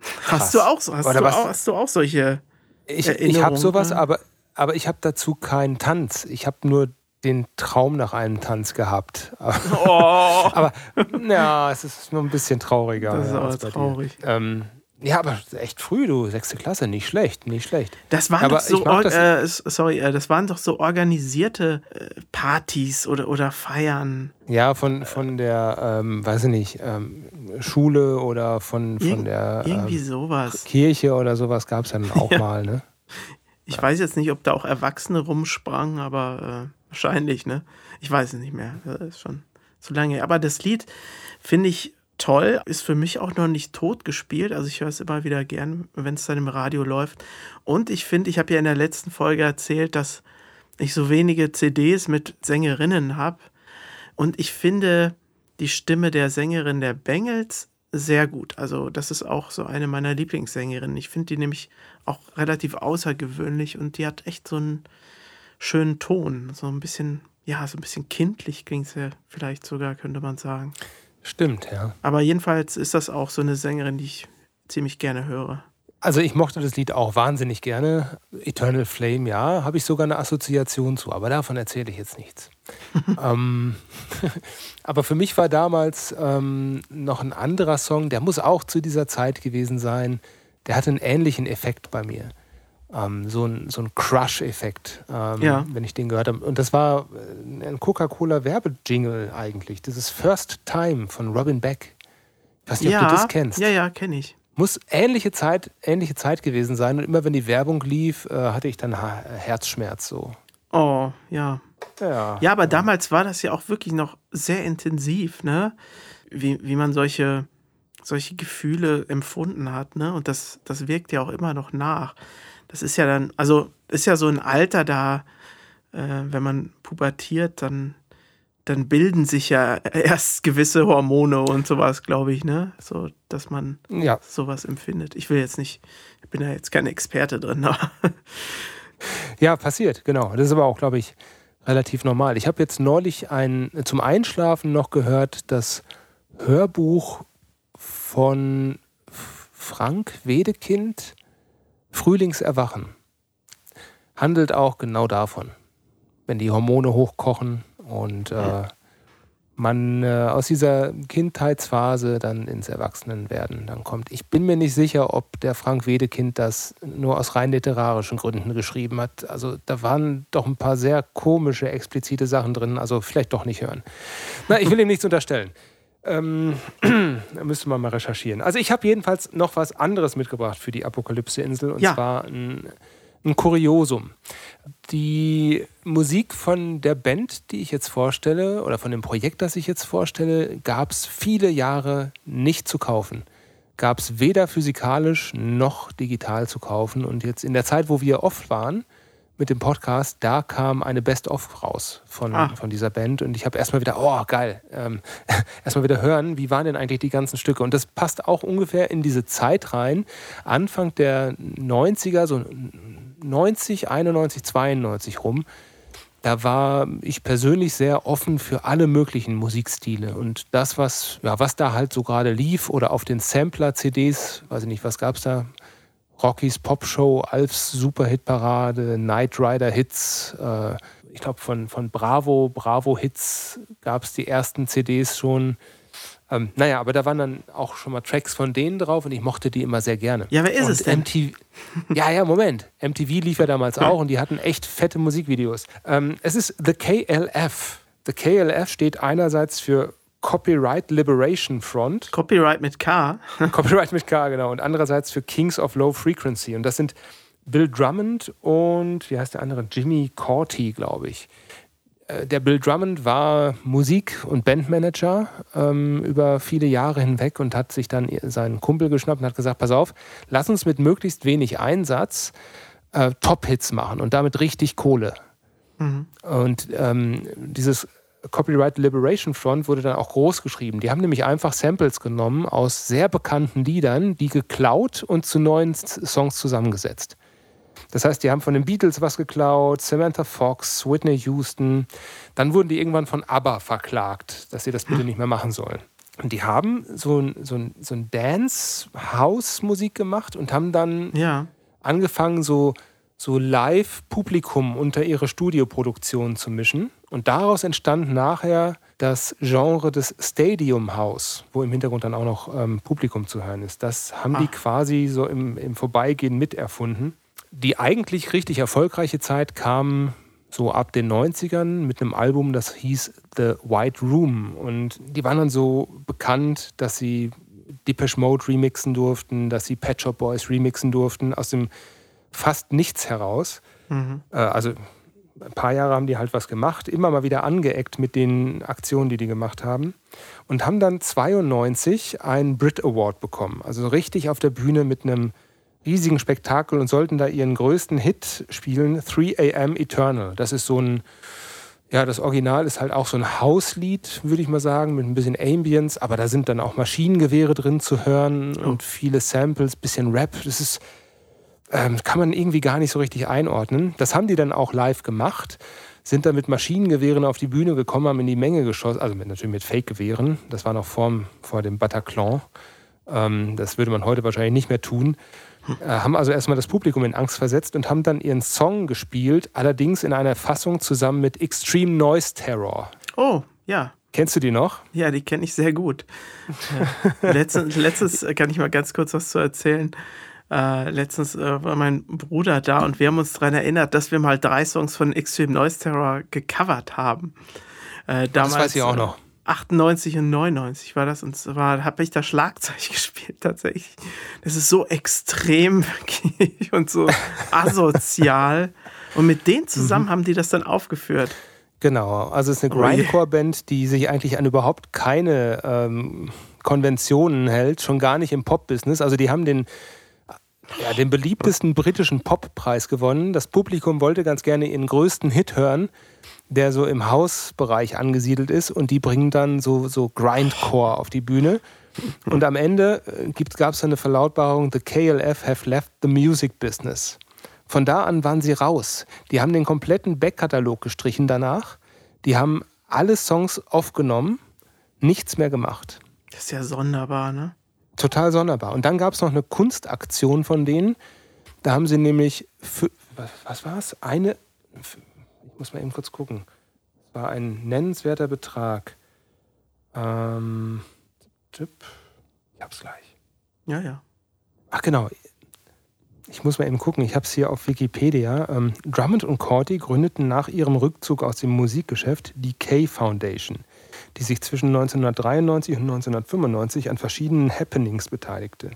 Krass. Hast du auch so, hast, du auch, hast du auch solche ich, ich habe sowas, aber, aber ich habe dazu keinen Tanz. Ich habe nur den Traum nach einem Tanz gehabt. Oh. aber ja, es ist nur ein bisschen trauriger. Das ist aber traurig. Ähm, ja, aber echt früh, du, sechste Klasse, nicht schlecht, nicht schlecht. Das waren aber doch so, das äh, sorry, äh, das waren doch so organisierte äh, Partys oder, oder Feiern. Ja, von, von der, ähm, weiß ich nicht, ähm, Schule oder von, von Ir der irgendwie ähm, sowas. Kirche oder sowas gab es dann auch ja. mal, ne? Ich weiß jetzt nicht, ob da auch Erwachsene rumsprangen, aber äh, wahrscheinlich, ne? Ich weiß es nicht mehr. Das ist schon zu lange. Aber das Lied finde ich toll, ist für mich auch noch nicht tot gespielt. Also ich höre es immer wieder gern, wenn es dann im Radio läuft. Und ich finde, ich habe ja in der letzten Folge erzählt, dass ich so wenige CDs mit Sängerinnen habe. Und ich finde die Stimme der Sängerin der Bengals sehr gut. Also das ist auch so eine meiner Lieblingssängerinnen. Ich finde die nämlich auch relativ außergewöhnlich und die hat echt so einen schönen Ton. So ein bisschen, ja, so ein bisschen kindlich klingt sie vielleicht sogar, könnte man sagen. Stimmt, ja. Aber jedenfalls ist das auch so eine Sängerin, die ich ziemlich gerne höre. Also ich mochte das Lied auch wahnsinnig gerne. Eternal Flame, ja, habe ich sogar eine Assoziation zu, aber davon erzähle ich jetzt nichts. ähm, aber für mich war damals ähm, noch ein anderer Song, der muss auch zu dieser Zeit gewesen sein. Der hatte einen ähnlichen Effekt bei mir ähm, so ein, so ein Crush-Effekt, ähm, ja. wenn ich den gehört habe. Und das war äh, ein Coca-Cola-Werbejingle eigentlich. Das ist First Time von Robin Beck. Ich weiß nicht, ja, ob du das kennst. Ja, ja, kenne ich. Muss ähnliche Zeit, ähnliche Zeit gewesen sein. Und immer wenn die Werbung lief, äh, hatte ich dann ha Herzschmerz so. Oh, ja. Ja, ja aber damals war das ja auch wirklich noch sehr intensiv, ne? Wie, wie man solche, solche Gefühle empfunden hat, ne? Und das, das wirkt ja auch immer noch nach das ist ja dann, also ist ja so ein Alter da, äh, wenn man pubertiert, dann, dann bilden sich ja erst gewisse Hormone und sowas, glaube ich, ne? So, dass man ja. sowas empfindet. Ich will jetzt nicht, ich bin ja jetzt kein Experte drin, aber. Ja, passiert, genau. Das ist aber auch, glaube ich, relativ normal. Ich habe jetzt neulich ein, zum Einschlafen noch gehört, das Hörbuch von Frank Wedekind Frühlingserwachen handelt auch genau davon. Wenn die Hormone hochkochen und äh, man äh, aus dieser Kindheitsphase dann ins Erwachsenenwerden dann kommt. Ich bin mir nicht sicher, ob der Frank Wedekind das nur aus rein literarischen Gründen geschrieben hat. Also da waren doch ein paar sehr komische, explizite Sachen drin. Also vielleicht doch nicht hören. Na, ich will ihm nichts unterstellen. Ähm, da müsste man mal recherchieren. Also ich habe jedenfalls noch was anderes mitgebracht für die Apokalypse-Insel und ja. zwar ein, ein Kuriosum. Die Musik von der Band, die ich jetzt vorstelle, oder von dem Projekt, das ich jetzt vorstelle, gab es viele Jahre nicht zu kaufen. Gab es weder physikalisch noch digital zu kaufen. Und jetzt in der Zeit, wo wir oft waren, mit dem Podcast, da kam eine Best-of raus von, ah. von dieser Band. Und ich habe erstmal wieder, oh geil, ähm, erstmal wieder hören, wie waren denn eigentlich die ganzen Stücke? Und das passt auch ungefähr in diese Zeit rein, Anfang der 90er, so 90, 91, 92 rum, da war ich persönlich sehr offen für alle möglichen Musikstile. Und das, was, ja, was da halt so gerade lief oder auf den Sampler-CDs, weiß ich nicht, was gab es da, Rockys Popshow, Alfs Superhitparade, Knight Rider Hits. Äh, ich glaube, von, von Bravo, Bravo Hits gab es die ersten CDs schon. Ähm, naja, aber da waren dann auch schon mal Tracks von denen drauf und ich mochte die immer sehr gerne. Ja, wer ist und es denn? MTV, ja, ja, Moment. MTV lief ja damals auch und die hatten echt fette Musikvideos. Ähm, es ist The KLF. The KLF steht einerseits für Copyright Liberation Front. Copyright mit K. Copyright mit K, genau. Und andererseits für Kings of Low Frequency. Und das sind Bill Drummond und, wie heißt der andere? Jimmy Corti, glaube ich. Äh, Der Bill Drummond war Musik- und Bandmanager ähm, über viele Jahre hinweg und hat sich dann seinen Kumpel geschnappt und hat gesagt: Pass auf, lass uns mit möglichst wenig Einsatz äh, Top-Hits machen und damit richtig Kohle. Und ähm, dieses Copyright Liberation Front wurde dann auch groß geschrieben. Die haben nämlich einfach Samples genommen aus sehr bekannten Liedern, die geklaut und zu neuen Songs zusammengesetzt. Das heißt, die haben von den Beatles was geklaut, Samantha Fox, Whitney Houston. Dann wurden die irgendwann von ABBA verklagt, dass sie das bitte nicht mehr machen sollen. Und die haben so ein, so ein, so ein Dance-House-Musik gemacht und haben dann Ja. angefangen, so, so Live-Publikum unter ihre Studioproduktion zu mischen. Und daraus entstand nachher das Genre des Stadium House, wo im Hintergrund dann auch noch ähm, Publikum zu hören ist. Das haben die quasi so im, im Vorbeigehen miterfunden. Die eigentlich richtig erfolgreiche Zeit kam so ab den 90ern mit einem Album, das hieß The White Room. Und die waren dann so bekannt, dass sie Depeche Mode remixen durften, dass sie Pet Shop Boys remixen durften, aus dem fast nichts heraus. Äh, also ein paar Jahre haben die halt was gemacht, immer mal wieder angeeckt mit den Aktionen, die die gemacht haben. Und haben dann 92 einen Brit Award bekommen. Also so richtig auf der Bühne mit einem riesigen Spektakel und sollten da ihren größten Hit spielen, 3 AM Eternal. Das ist so ein, ja, das Original ist halt auch so ein Hauslied, würde ich mal sagen, mit ein bisschen Ambience, aber da sind dann auch Maschinengewehre drin zu hören und viele Samples, bisschen Rap. Das ist, ähm, kann man irgendwie gar nicht so richtig einordnen. Das haben die dann auch live gemacht, sind dann mit Maschinengewehren auf die Bühne gekommen, haben in die Menge geschossen, also mit, natürlich mit Fake-Gewehren. Das war noch vor, vor dem Bataclan. Ähm, das würde man heute wahrscheinlich nicht mehr tun. Äh, haben also erstmal das Publikum in Angst versetzt und haben dann ihren Song gespielt, allerdings in einer Fassung zusammen mit Extreme Noise Terror. Oh, ja. Kennst du die noch? Ja, die kenne ich sehr gut. Ja. Letztens, letztens äh, kann ich mal ganz kurz was zu erzählen. Äh, letztens äh, war mein Bruder da und wir haben uns daran erinnert, dass wir mal drei Songs von Extreme Noise Terror gecovert haben. Äh, damals, weiß ich auch äh, noch. 98 und 99 war das und zwar habe ich da Schlagzeug gespielt tatsächlich. Das ist so extrem wirklich und so asozial. Und mit denen zusammen haben die das dann aufgeführt. Genau, also es ist eine Oh. Grindcore-Band, die sich eigentlich an überhaupt keine ähm, Konventionen hält, schon gar nicht im Pop-Business. Also die haben den, ja, den beliebtesten britischen Pop-Preis gewonnen. Das Publikum wollte ganz gerne ihren größten Hit hören, der so im Hausbereich angesiedelt ist und die bringen dann so, so Grindcore auf die Bühne. Und am Ende gab es eine Verlautbarung, The KLF have left the music business. Von da an waren sie raus. Die haben den kompletten Backkatalog gestrichen danach. Die haben alle Songs aufgenommen, nichts mehr gemacht. Das ist ja sonderbar, ne? Total sonderbar. Und dann gab es noch eine Kunstaktion von denen. Da haben sie nämlich, für, was, was war es? Eine, ich muss mal eben kurz gucken. Es war ein nennenswerter Betrag. Ähm, tipp. ich hab's gleich. Ja, ja. Ach genau. Ich muss mal eben gucken, ich habe es hier auf Wikipedia. Ähm, Drummond und Cordy gründeten nach ihrem Rückzug aus dem Musikgeschäft die K Foundation, die sich zwischen 1993 und 1995 an verschiedenen Happenings beteiligte.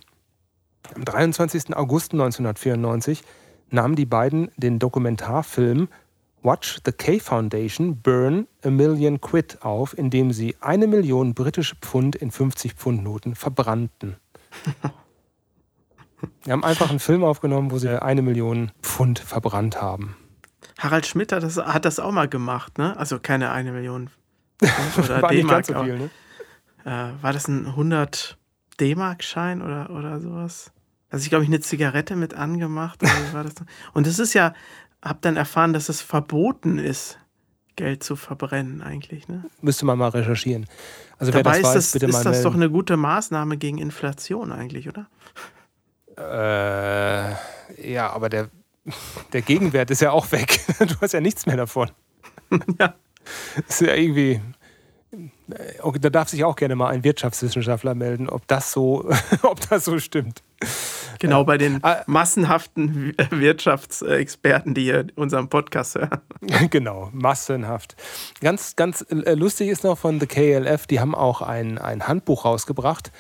Am 23. August 1994 nahmen die beiden den Dokumentarfilm Watch the K Foundation Burn a Million Quid auf, in dem sie eine Million britische Pfund in 50-Pfund-Noten verbrannten. Wir haben einfach einen Film aufgenommen, wo sie eine Million Pfund verbrannt haben. Harald Schmidt hat das, hat das auch mal gemacht, ne? Also keine eine Million. Oder War D-Mark. so viel, ne? äh, war das ein 100 D-Mark-Schein oder, oder sowas? Also ich glaube ich eine Zigarette mit angemacht. Das? Und das ist ja, hab dann erfahren, dass es verboten ist, Geld zu verbrennen eigentlich. Ne? Müsste man mal recherchieren. Also Dabei wer das ist weiß, das, bitte mal ist das doch melden. eine gute Maßnahme gegen Inflation eigentlich, oder? Äh, ja, aber der, der Gegenwert ist ja auch weg. Du hast ja nichts mehr davon. Ja. Ist ja irgendwie, da darf sich auch gerne mal ein Wirtschaftswissenschaftler melden, ob das so, ob das so stimmt. Genau, bei den ah. massenhaften Wirtschaftsexperten, die hier unseren Podcast hören. Genau, massenhaft. Ganz, ganz äh, lustig ist noch von The KLF, die haben auch ein, ein Handbuch rausgebracht.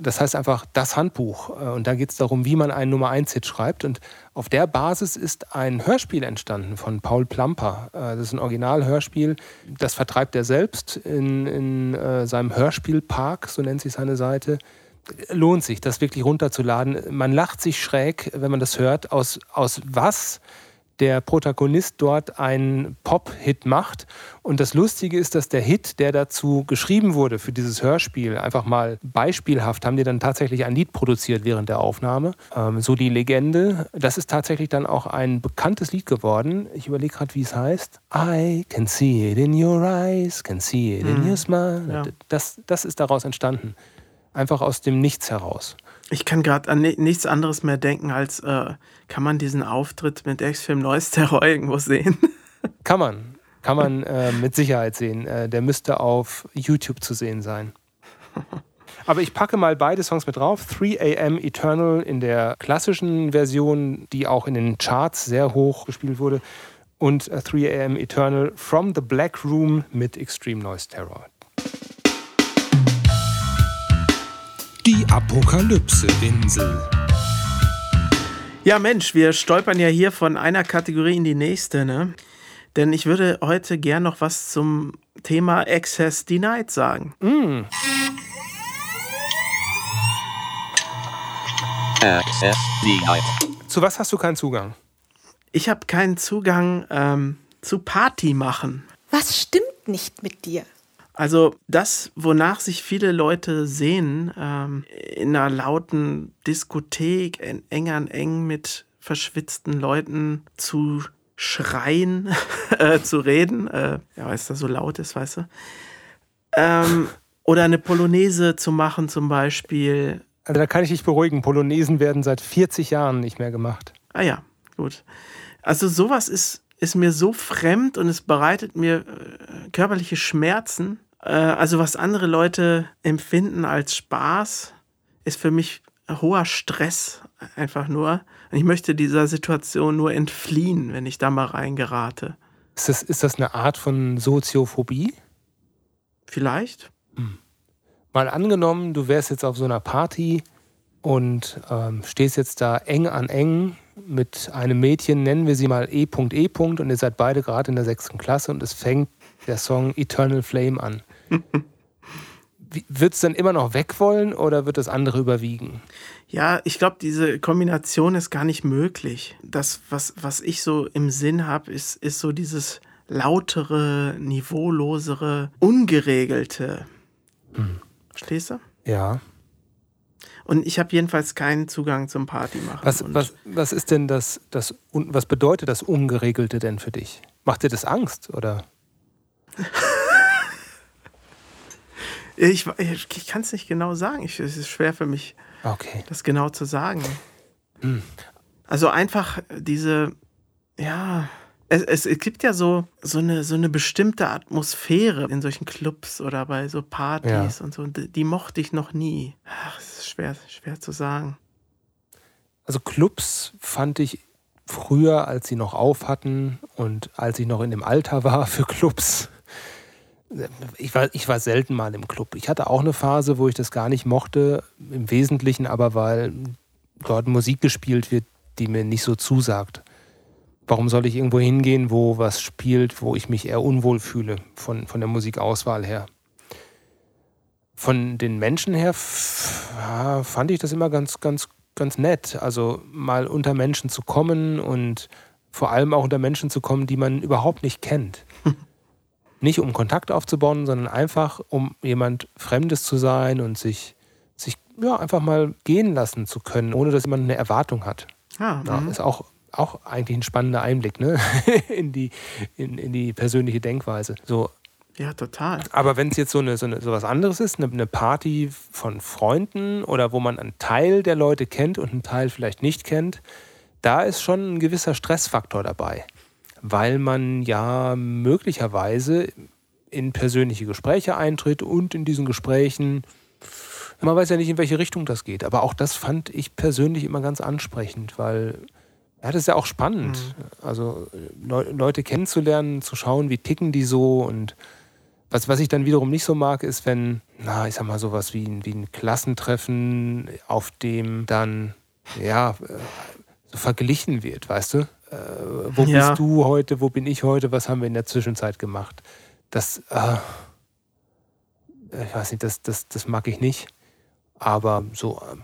Das heißt einfach das Handbuch. Äh, und da geht es darum, wie man einen Nummer 1-Hit schreibt. Und auf der Basis ist ein Hörspiel entstanden von Paul Plamper. Äh, das ist ein Originalhörspiel. Das vertreibt er selbst in, in seinem Hörspielpark, so nennt sich seine Seite lohnt sich, das wirklich runterzuladen. Man lacht sich schräg, wenn man das hört, aus, aus was der Protagonist dort einen Pop-Hit macht. Und das Lustige ist, dass der Hit, der dazu geschrieben wurde für dieses Hörspiel, einfach mal beispielhaft, haben die dann tatsächlich ein Lied produziert während der Aufnahme. Ähm, so die Legende. Das ist tatsächlich dann auch ein bekanntes Lied geworden. Ich überlege gerade, wie es heißt. I can see it in your eyes, can see it in mhm. your smile. Ja. Das, das ist daraus entstanden einfach aus dem Nichts heraus. Ich kann gerade an nichts anderes mehr denken, als äh, kann man diesen Auftritt mit Ex-Film Neues Terror irgendwo sehen? Kann man. Kann man äh, mit Sicherheit sehen. Äh, der müsste auf YouTube zu sehen sein. Aber ich packe mal beide Songs mit drauf. 3 AM Eternal in der klassischen Version, die auch in den Charts sehr hoch gespielt wurde. Und 3 äh, AM Eternal from the Black Room mit Extreme Noise Terror. Apokalypse-Insel. Ja, Mensch, wir stolpern ja hier von einer Kategorie in die nächste, ne? Denn ich würde heute gern noch was zum Thema Access Denied sagen. Mm. Access Denied. Zu was hast du keinen Zugang? Ich habe keinen Zugang ähm, zu Party machen. Was stimmt nicht mit dir? Also das, wonach sich viele Leute sehen, ähm, in einer lauten Diskothek, eng an eng mit verschwitzten Leuten zu schreien, äh, zu reden, äh, ja, weil es da so laut ist, weißt du. Ähm, oder eine Polonaise zu machen zum Beispiel. Also da kann ich dich beruhigen, Polonesen werden seit 40 Jahren nicht mehr gemacht. Ah ja, gut. Also sowas ist, ist mir so fremd und es bereitet mir äh, körperliche Schmerzen, äh, also was andere Leute empfinden als Spaß, ist für mich hoher Stress einfach nur. Und ich möchte dieser Situation nur entfliehen, wenn ich da mal reingerate. Ist das, ist das eine Art von Soziophobie? Vielleicht. Hm. Mal angenommen, du wärst jetzt auf so einer Party und ähm, stehst jetzt da eng an eng mit einem Mädchen, nennen wir sie mal E.E. E. und ihr seid beide gerade in der sechsten Klasse und es fängt der Song Eternal Flame an. Wird es dann immer noch weg wollen oder wird das andere überwiegen? Ja, ich glaube, diese Kombination ist gar nicht möglich. Das, was, was ich so im Sinn habe, ist, ist so dieses lautere, niveaulosere, ungeregelte. Hm. Verstehst du? Ja. Und ich habe jedenfalls keinen Zugang zum Party machen. Was, was, was ist denn das, das, was bedeutet das Ungeregelte denn für dich? Macht dir das Angst oder? Ich, ich, ich kann es nicht genau sagen. Ich, es ist schwer für mich, okay. das genau zu sagen. Hm. Also einfach diese, ja, es, es, es, gibt ja so, so, eine, so eine bestimmte Atmosphäre in solchen Clubs oder bei so Partys ja. und so. Die, die, mochte ich noch nie. Ach, es ist schwer, schwer zu sagen. Also Clubs fand ich früher, als sie noch auf hatten und als ich noch in dem Alter war für Clubs, ich war, ich war selten mal im Club. Ich hatte auch eine Phase, wo ich das gar nicht mochte, im Wesentlichen aber, weil dort Musik gespielt wird, die mir nicht so zusagt. Warum soll ich irgendwo hingehen, wo was spielt, wo ich mich eher unwohl fühle, von, von der Musikauswahl her? Von den Menschen her ja, fand ich das immer ganz, ganz, ganz nett. Also mal unter Menschen zu kommen und vor allem auch unter Menschen zu kommen, die man überhaupt nicht kennt. Nicht um Kontakt aufzubauen, sondern einfach, um jemand Fremdes zu sein und sich, sich ja, einfach mal gehen lassen zu können, ohne dass jemand eine Erwartung hat. Ah, ja, ist auch, auch eigentlich ein spannender Einblick ne? in, die, in, in die persönliche Denkweise. So, ja, total. Aber wenn es jetzt so, eine, so, eine, so was anderes ist, eine, eine, Party von Freunden oder wo man einen Teil der Leute kennt und einen Teil vielleicht nicht kennt, da ist schon ein gewisser Stressfaktor dabei weil man ja möglicherweise in persönliche Gespräche eintritt und in diesen Gesprächen, man weiß ja nicht, in welche Richtung das geht, aber auch das fand ich persönlich immer ganz ansprechend, weil ja, das ist ja auch spannend. Mhm. Also Le Leute kennenzulernen, zu schauen, wie ticken die so und was, was ich dann wiederum nicht so mag, ist, wenn, na, ich sag mal, sowas wie ein, wie ein Klassentreffen, auf dem dann, ja, äh, so verglichen wird, weißt du? Äh, wo ja. bist du heute, wo bin ich heute, was haben wir in der Zwischenzeit gemacht? Das, äh, ich weiß nicht, das, das, das mag ich nicht. Aber so äh,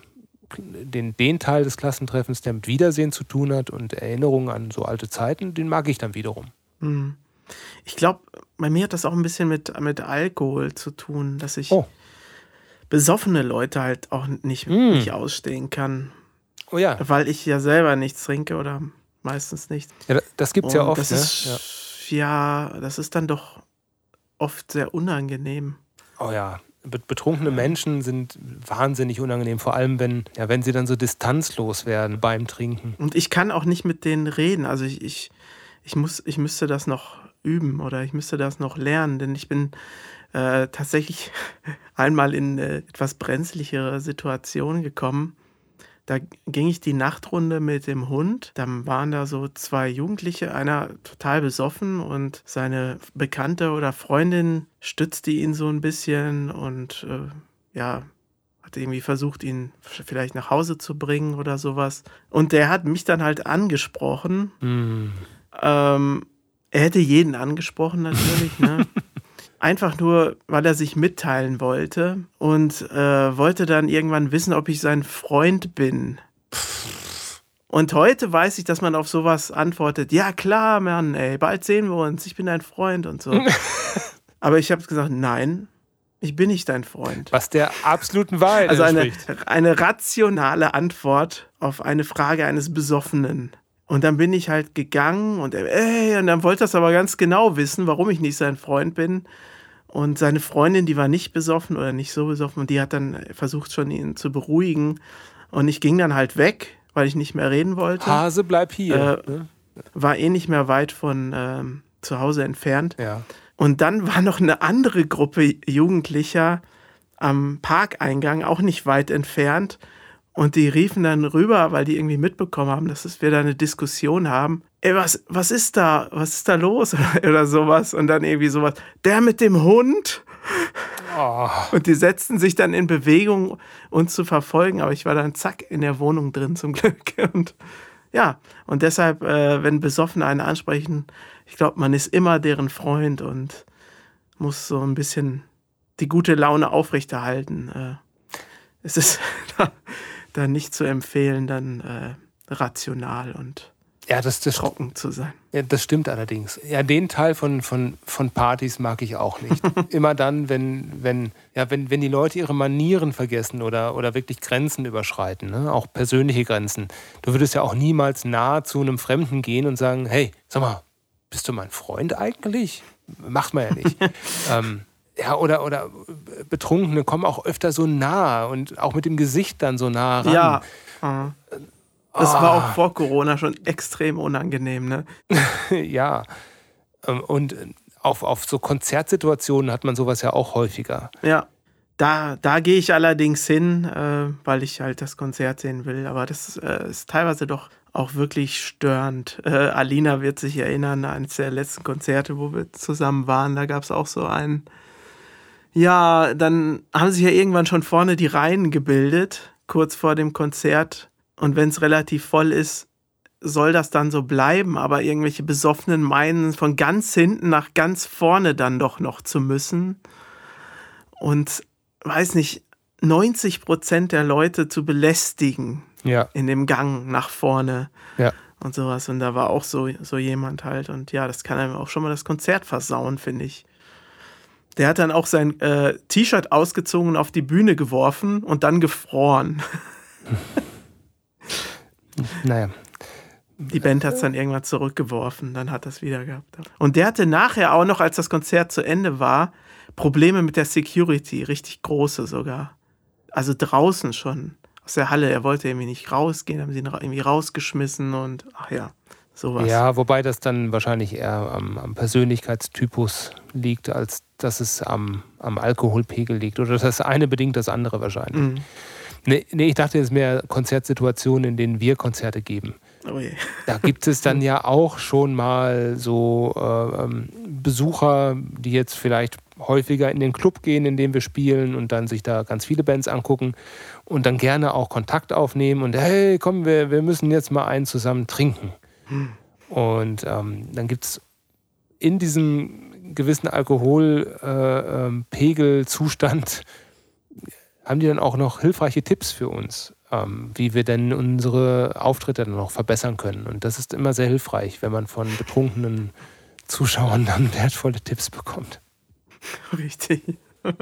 den, den Teil des Klassentreffens, der mit Wiedersehen zu tun hat und Erinnerungen an so alte Zeiten, den mag ich dann wiederum. Mhm. Ich glaube, bei mir hat das auch ein bisschen mit, mit Alkohol zu tun, dass ich oh. besoffene Leute halt auch nicht, mm. nicht ausstehen kann. Oh ja. Weil ich ja selber nichts trinke oder meistens nicht. Ja, das gibt es ja oft. Das ne? ist, ja. ja, das ist dann doch oft sehr unangenehm. Oh ja, betrunkene Menschen sind wahnsinnig unangenehm, vor allem wenn, ja, wenn sie dann so distanzlos werden beim Trinken. Und ich kann auch nicht mit denen reden. Also ich, ich, ich, muss, ich müsste das noch üben oder ich müsste das noch lernen, denn ich bin äh, tatsächlich einmal in äh, etwas brenzlichere Situationen gekommen. Da ging ich die Nachtrunde mit dem Hund. Dann waren da so zwei Jugendliche, einer total besoffen und seine Bekannte oder Freundin stützte ihn so ein bisschen und äh, ja, hat irgendwie versucht, ihn vielleicht nach Hause zu bringen oder sowas. Und der hat mich dann halt angesprochen. Mm. Ähm, er hätte jeden angesprochen natürlich, ne? Einfach nur, weil er sich mitteilen wollte und äh, wollte dann irgendwann wissen, ob ich sein Freund bin. Und heute weiß ich, dass man auf sowas antwortet, ja klar, Mann, ey, bald sehen wir uns, ich bin dein Freund und so. Aber ich habe gesagt, nein, ich bin nicht dein Freund. Was der absoluten Wahrheit Also eine, eine rationale Antwort auf eine Frage eines Besoffenen. Und dann bin ich halt gegangen und ey, und dann wollte das aber ganz genau wissen, warum ich nicht sein Freund bin. Und seine Freundin, die war nicht besoffen oder nicht so besoffen und die hat dann versucht schon ihn zu beruhigen. Und ich ging dann halt weg, weil ich nicht mehr reden wollte. Hase, bleib hier. Äh, ne? War eh nicht mehr weit von ähm, zu Hause entfernt. Ja. Und dann war noch eine andere Gruppe Jugendlicher am Parkeingang, auch nicht weit entfernt. Und die riefen dann rüber, weil die irgendwie mitbekommen haben, dass wir da eine Diskussion haben. Ey, was, was ist da? Was ist da los? Oder sowas. Und dann irgendwie sowas. Der mit dem Hund? Oh. Und die setzten sich dann in Bewegung, uns zu verfolgen. Aber ich war dann zack in der Wohnung drin zum Glück. Und ja, und deshalb, äh, wenn Besoffene einen ansprechen, ich glaube, man ist immer deren Freund und muss so ein bisschen die gute Laune aufrechterhalten. Äh, es ist dann nicht zu empfehlen, dann äh, rational und ja, das, das, trocken zu sein. Ja, das stimmt allerdings. Ja, den Teil von, von, von Partys mag ich auch nicht. Immer dann, wenn, wenn, ja, wenn, wenn die Leute ihre Manieren vergessen oder, oder wirklich Grenzen überschreiten, ne? auch persönliche Grenzen. Du würdest ja auch niemals nahe zu einem Fremden gehen und sagen, hey, sag mal, bist du mein Freund eigentlich? Macht man ja nicht. ähm, ja, oder, oder Betrunkene kommen auch öfter so nah und auch mit dem Gesicht dann so nah ran. Ja. Das oh. war auch ah. vor Corona schon extrem unangenehm, ne? ja. Ähm, und auf, auf so Konzertsituationen hat man sowas ja auch häufiger. Ja. Da, da gehe ich allerdings hin, äh, weil ich halt das Konzert sehen will. Aber das äh, ist teilweise doch auch wirklich störend. Äh, Alina wird sich erinnern, eines der letzten Konzerte, wo wir zusammen waren, da gab es auch so einen ja, dann haben sich ja irgendwann schon vorne die Reihen gebildet, kurz vor dem Konzert. Und wenn es relativ voll ist, soll das dann so bleiben. Aber irgendwelche Besoffenen meinen, von ganz hinten nach ganz vorne dann doch noch zu müssen. Und weiß nicht, 90 Prozent der Leute zu belästigen ja. in dem Gang nach vorne. Ja. Und sowas. Und da war auch so, so jemand halt. Und ja, das kann einem auch schon mal das Konzert versauen, finde ich. Der hat dann auch sein äh, T-Shirt ausgezogen und auf die Bühne geworfen und dann gefroren. naja. Die Band hat es dann irgendwann zurückgeworfen, dann hat es wieder gehabt. Und der hatte nachher auch noch, als das Konzert zu Ende war, Probleme mit der Security, richtig große sogar. Also draußen schon aus der Halle. Er wollte irgendwie nicht rausgehen, haben sie ihn irgendwie rausgeschmissen und ach ja. Sowas. Ja, wobei das dann wahrscheinlich eher am, am Persönlichkeitstypus liegt, als dass es am, am Alkoholpegel liegt. Oder das eine bedingt das andere wahrscheinlich. Mhm. Nee, nee, ich dachte jetzt mehr Konzertsituationen, in denen wir Konzerte geben. Oh je. Da gibt es dann ja auch schon mal so äh, ähm, Besucher, die jetzt vielleicht häufiger in den Club gehen, in dem wir spielen und dann sich da ganz viele Bands angucken und dann gerne auch Kontakt aufnehmen und hey, komm, wir, wir müssen jetzt mal einen zusammen trinken. Und ähm, dann gibt es in diesem gewissen Alkoholpegelzustand, haben die dann auch noch hilfreiche Tipps für uns, ähm, wie wir denn unsere Auftritte dann noch verbessern können. Und das ist immer sehr hilfreich, wenn man von betrunkenen Zuschauern dann wertvolle Tipps bekommt. Richtig.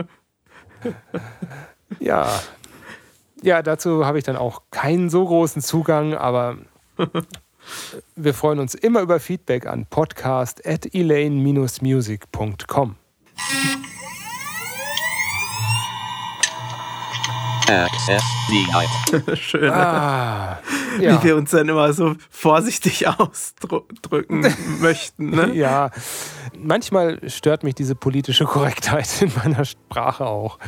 Ja. Ja, dazu habe ich dann auch keinen so großen Zugang, aber wir freuen uns immer über Feedback an podcast at elaine-music.com. Access denied. Schön, Ah, wie ja. wir uns dann immer so vorsichtig ausdrücken möchten. Ne? ja, manchmal stört mich diese politische Korrektheit in meiner Sprache auch.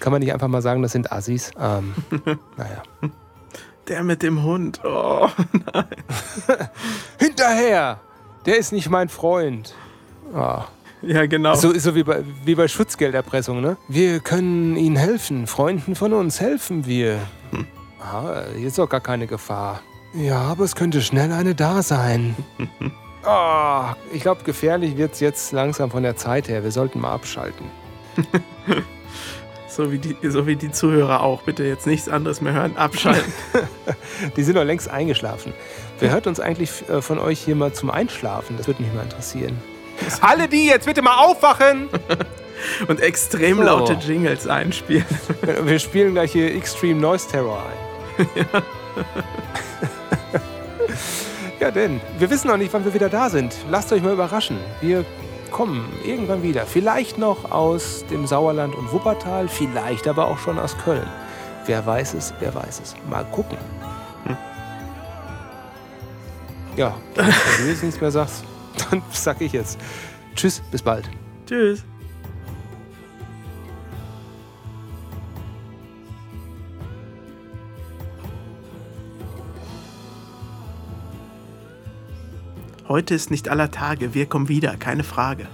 Kann man nicht einfach mal sagen, das sind Assis? Ähm, naja. Der mit dem Hund. Oh. Hinterher! Der ist nicht mein Freund. Ah. Ja, genau. So, so wie, bei, wie bei Schutzgelderpressung, ne? Wir können Ihnen helfen. Freunden von uns helfen wir. Ah, hier ist doch gar keine Gefahr. Ja, aber es könnte schnell eine da sein. Ah, ich glaube, gefährlich wird es jetzt langsam von der Zeit her. Wir sollten mal abschalten. So wie, die, so wie die Zuhörer auch. Bitte jetzt nichts anderes mehr hören. Abschalten. Die sind doch längst eingeschlafen. Wer hört uns eigentlich äh, von euch hier mal zum Einschlafen? Das würde mich mal interessieren. Alle die, jetzt bitte mal aufwachen! Und extrem So. laute Jingles einspielen. Wir spielen gleich hier Extreme Noise Terror ein. ja, denn wir wissen noch nicht, wann wir wieder da sind. Lasst euch mal überraschen. Wir kommen irgendwann wieder. Vielleicht noch aus dem Sauerland und Wuppertal, vielleicht aber auch schon aus Köln. Wer weiß es, wer weiß es. Mal gucken. Ja, wenn du jetzt nichts mehr sagst, dann sag ich jetzt. Tschüss, bis bald. Tschüss. Heute ist nicht aller Tage. Wir kommen wieder, keine Frage.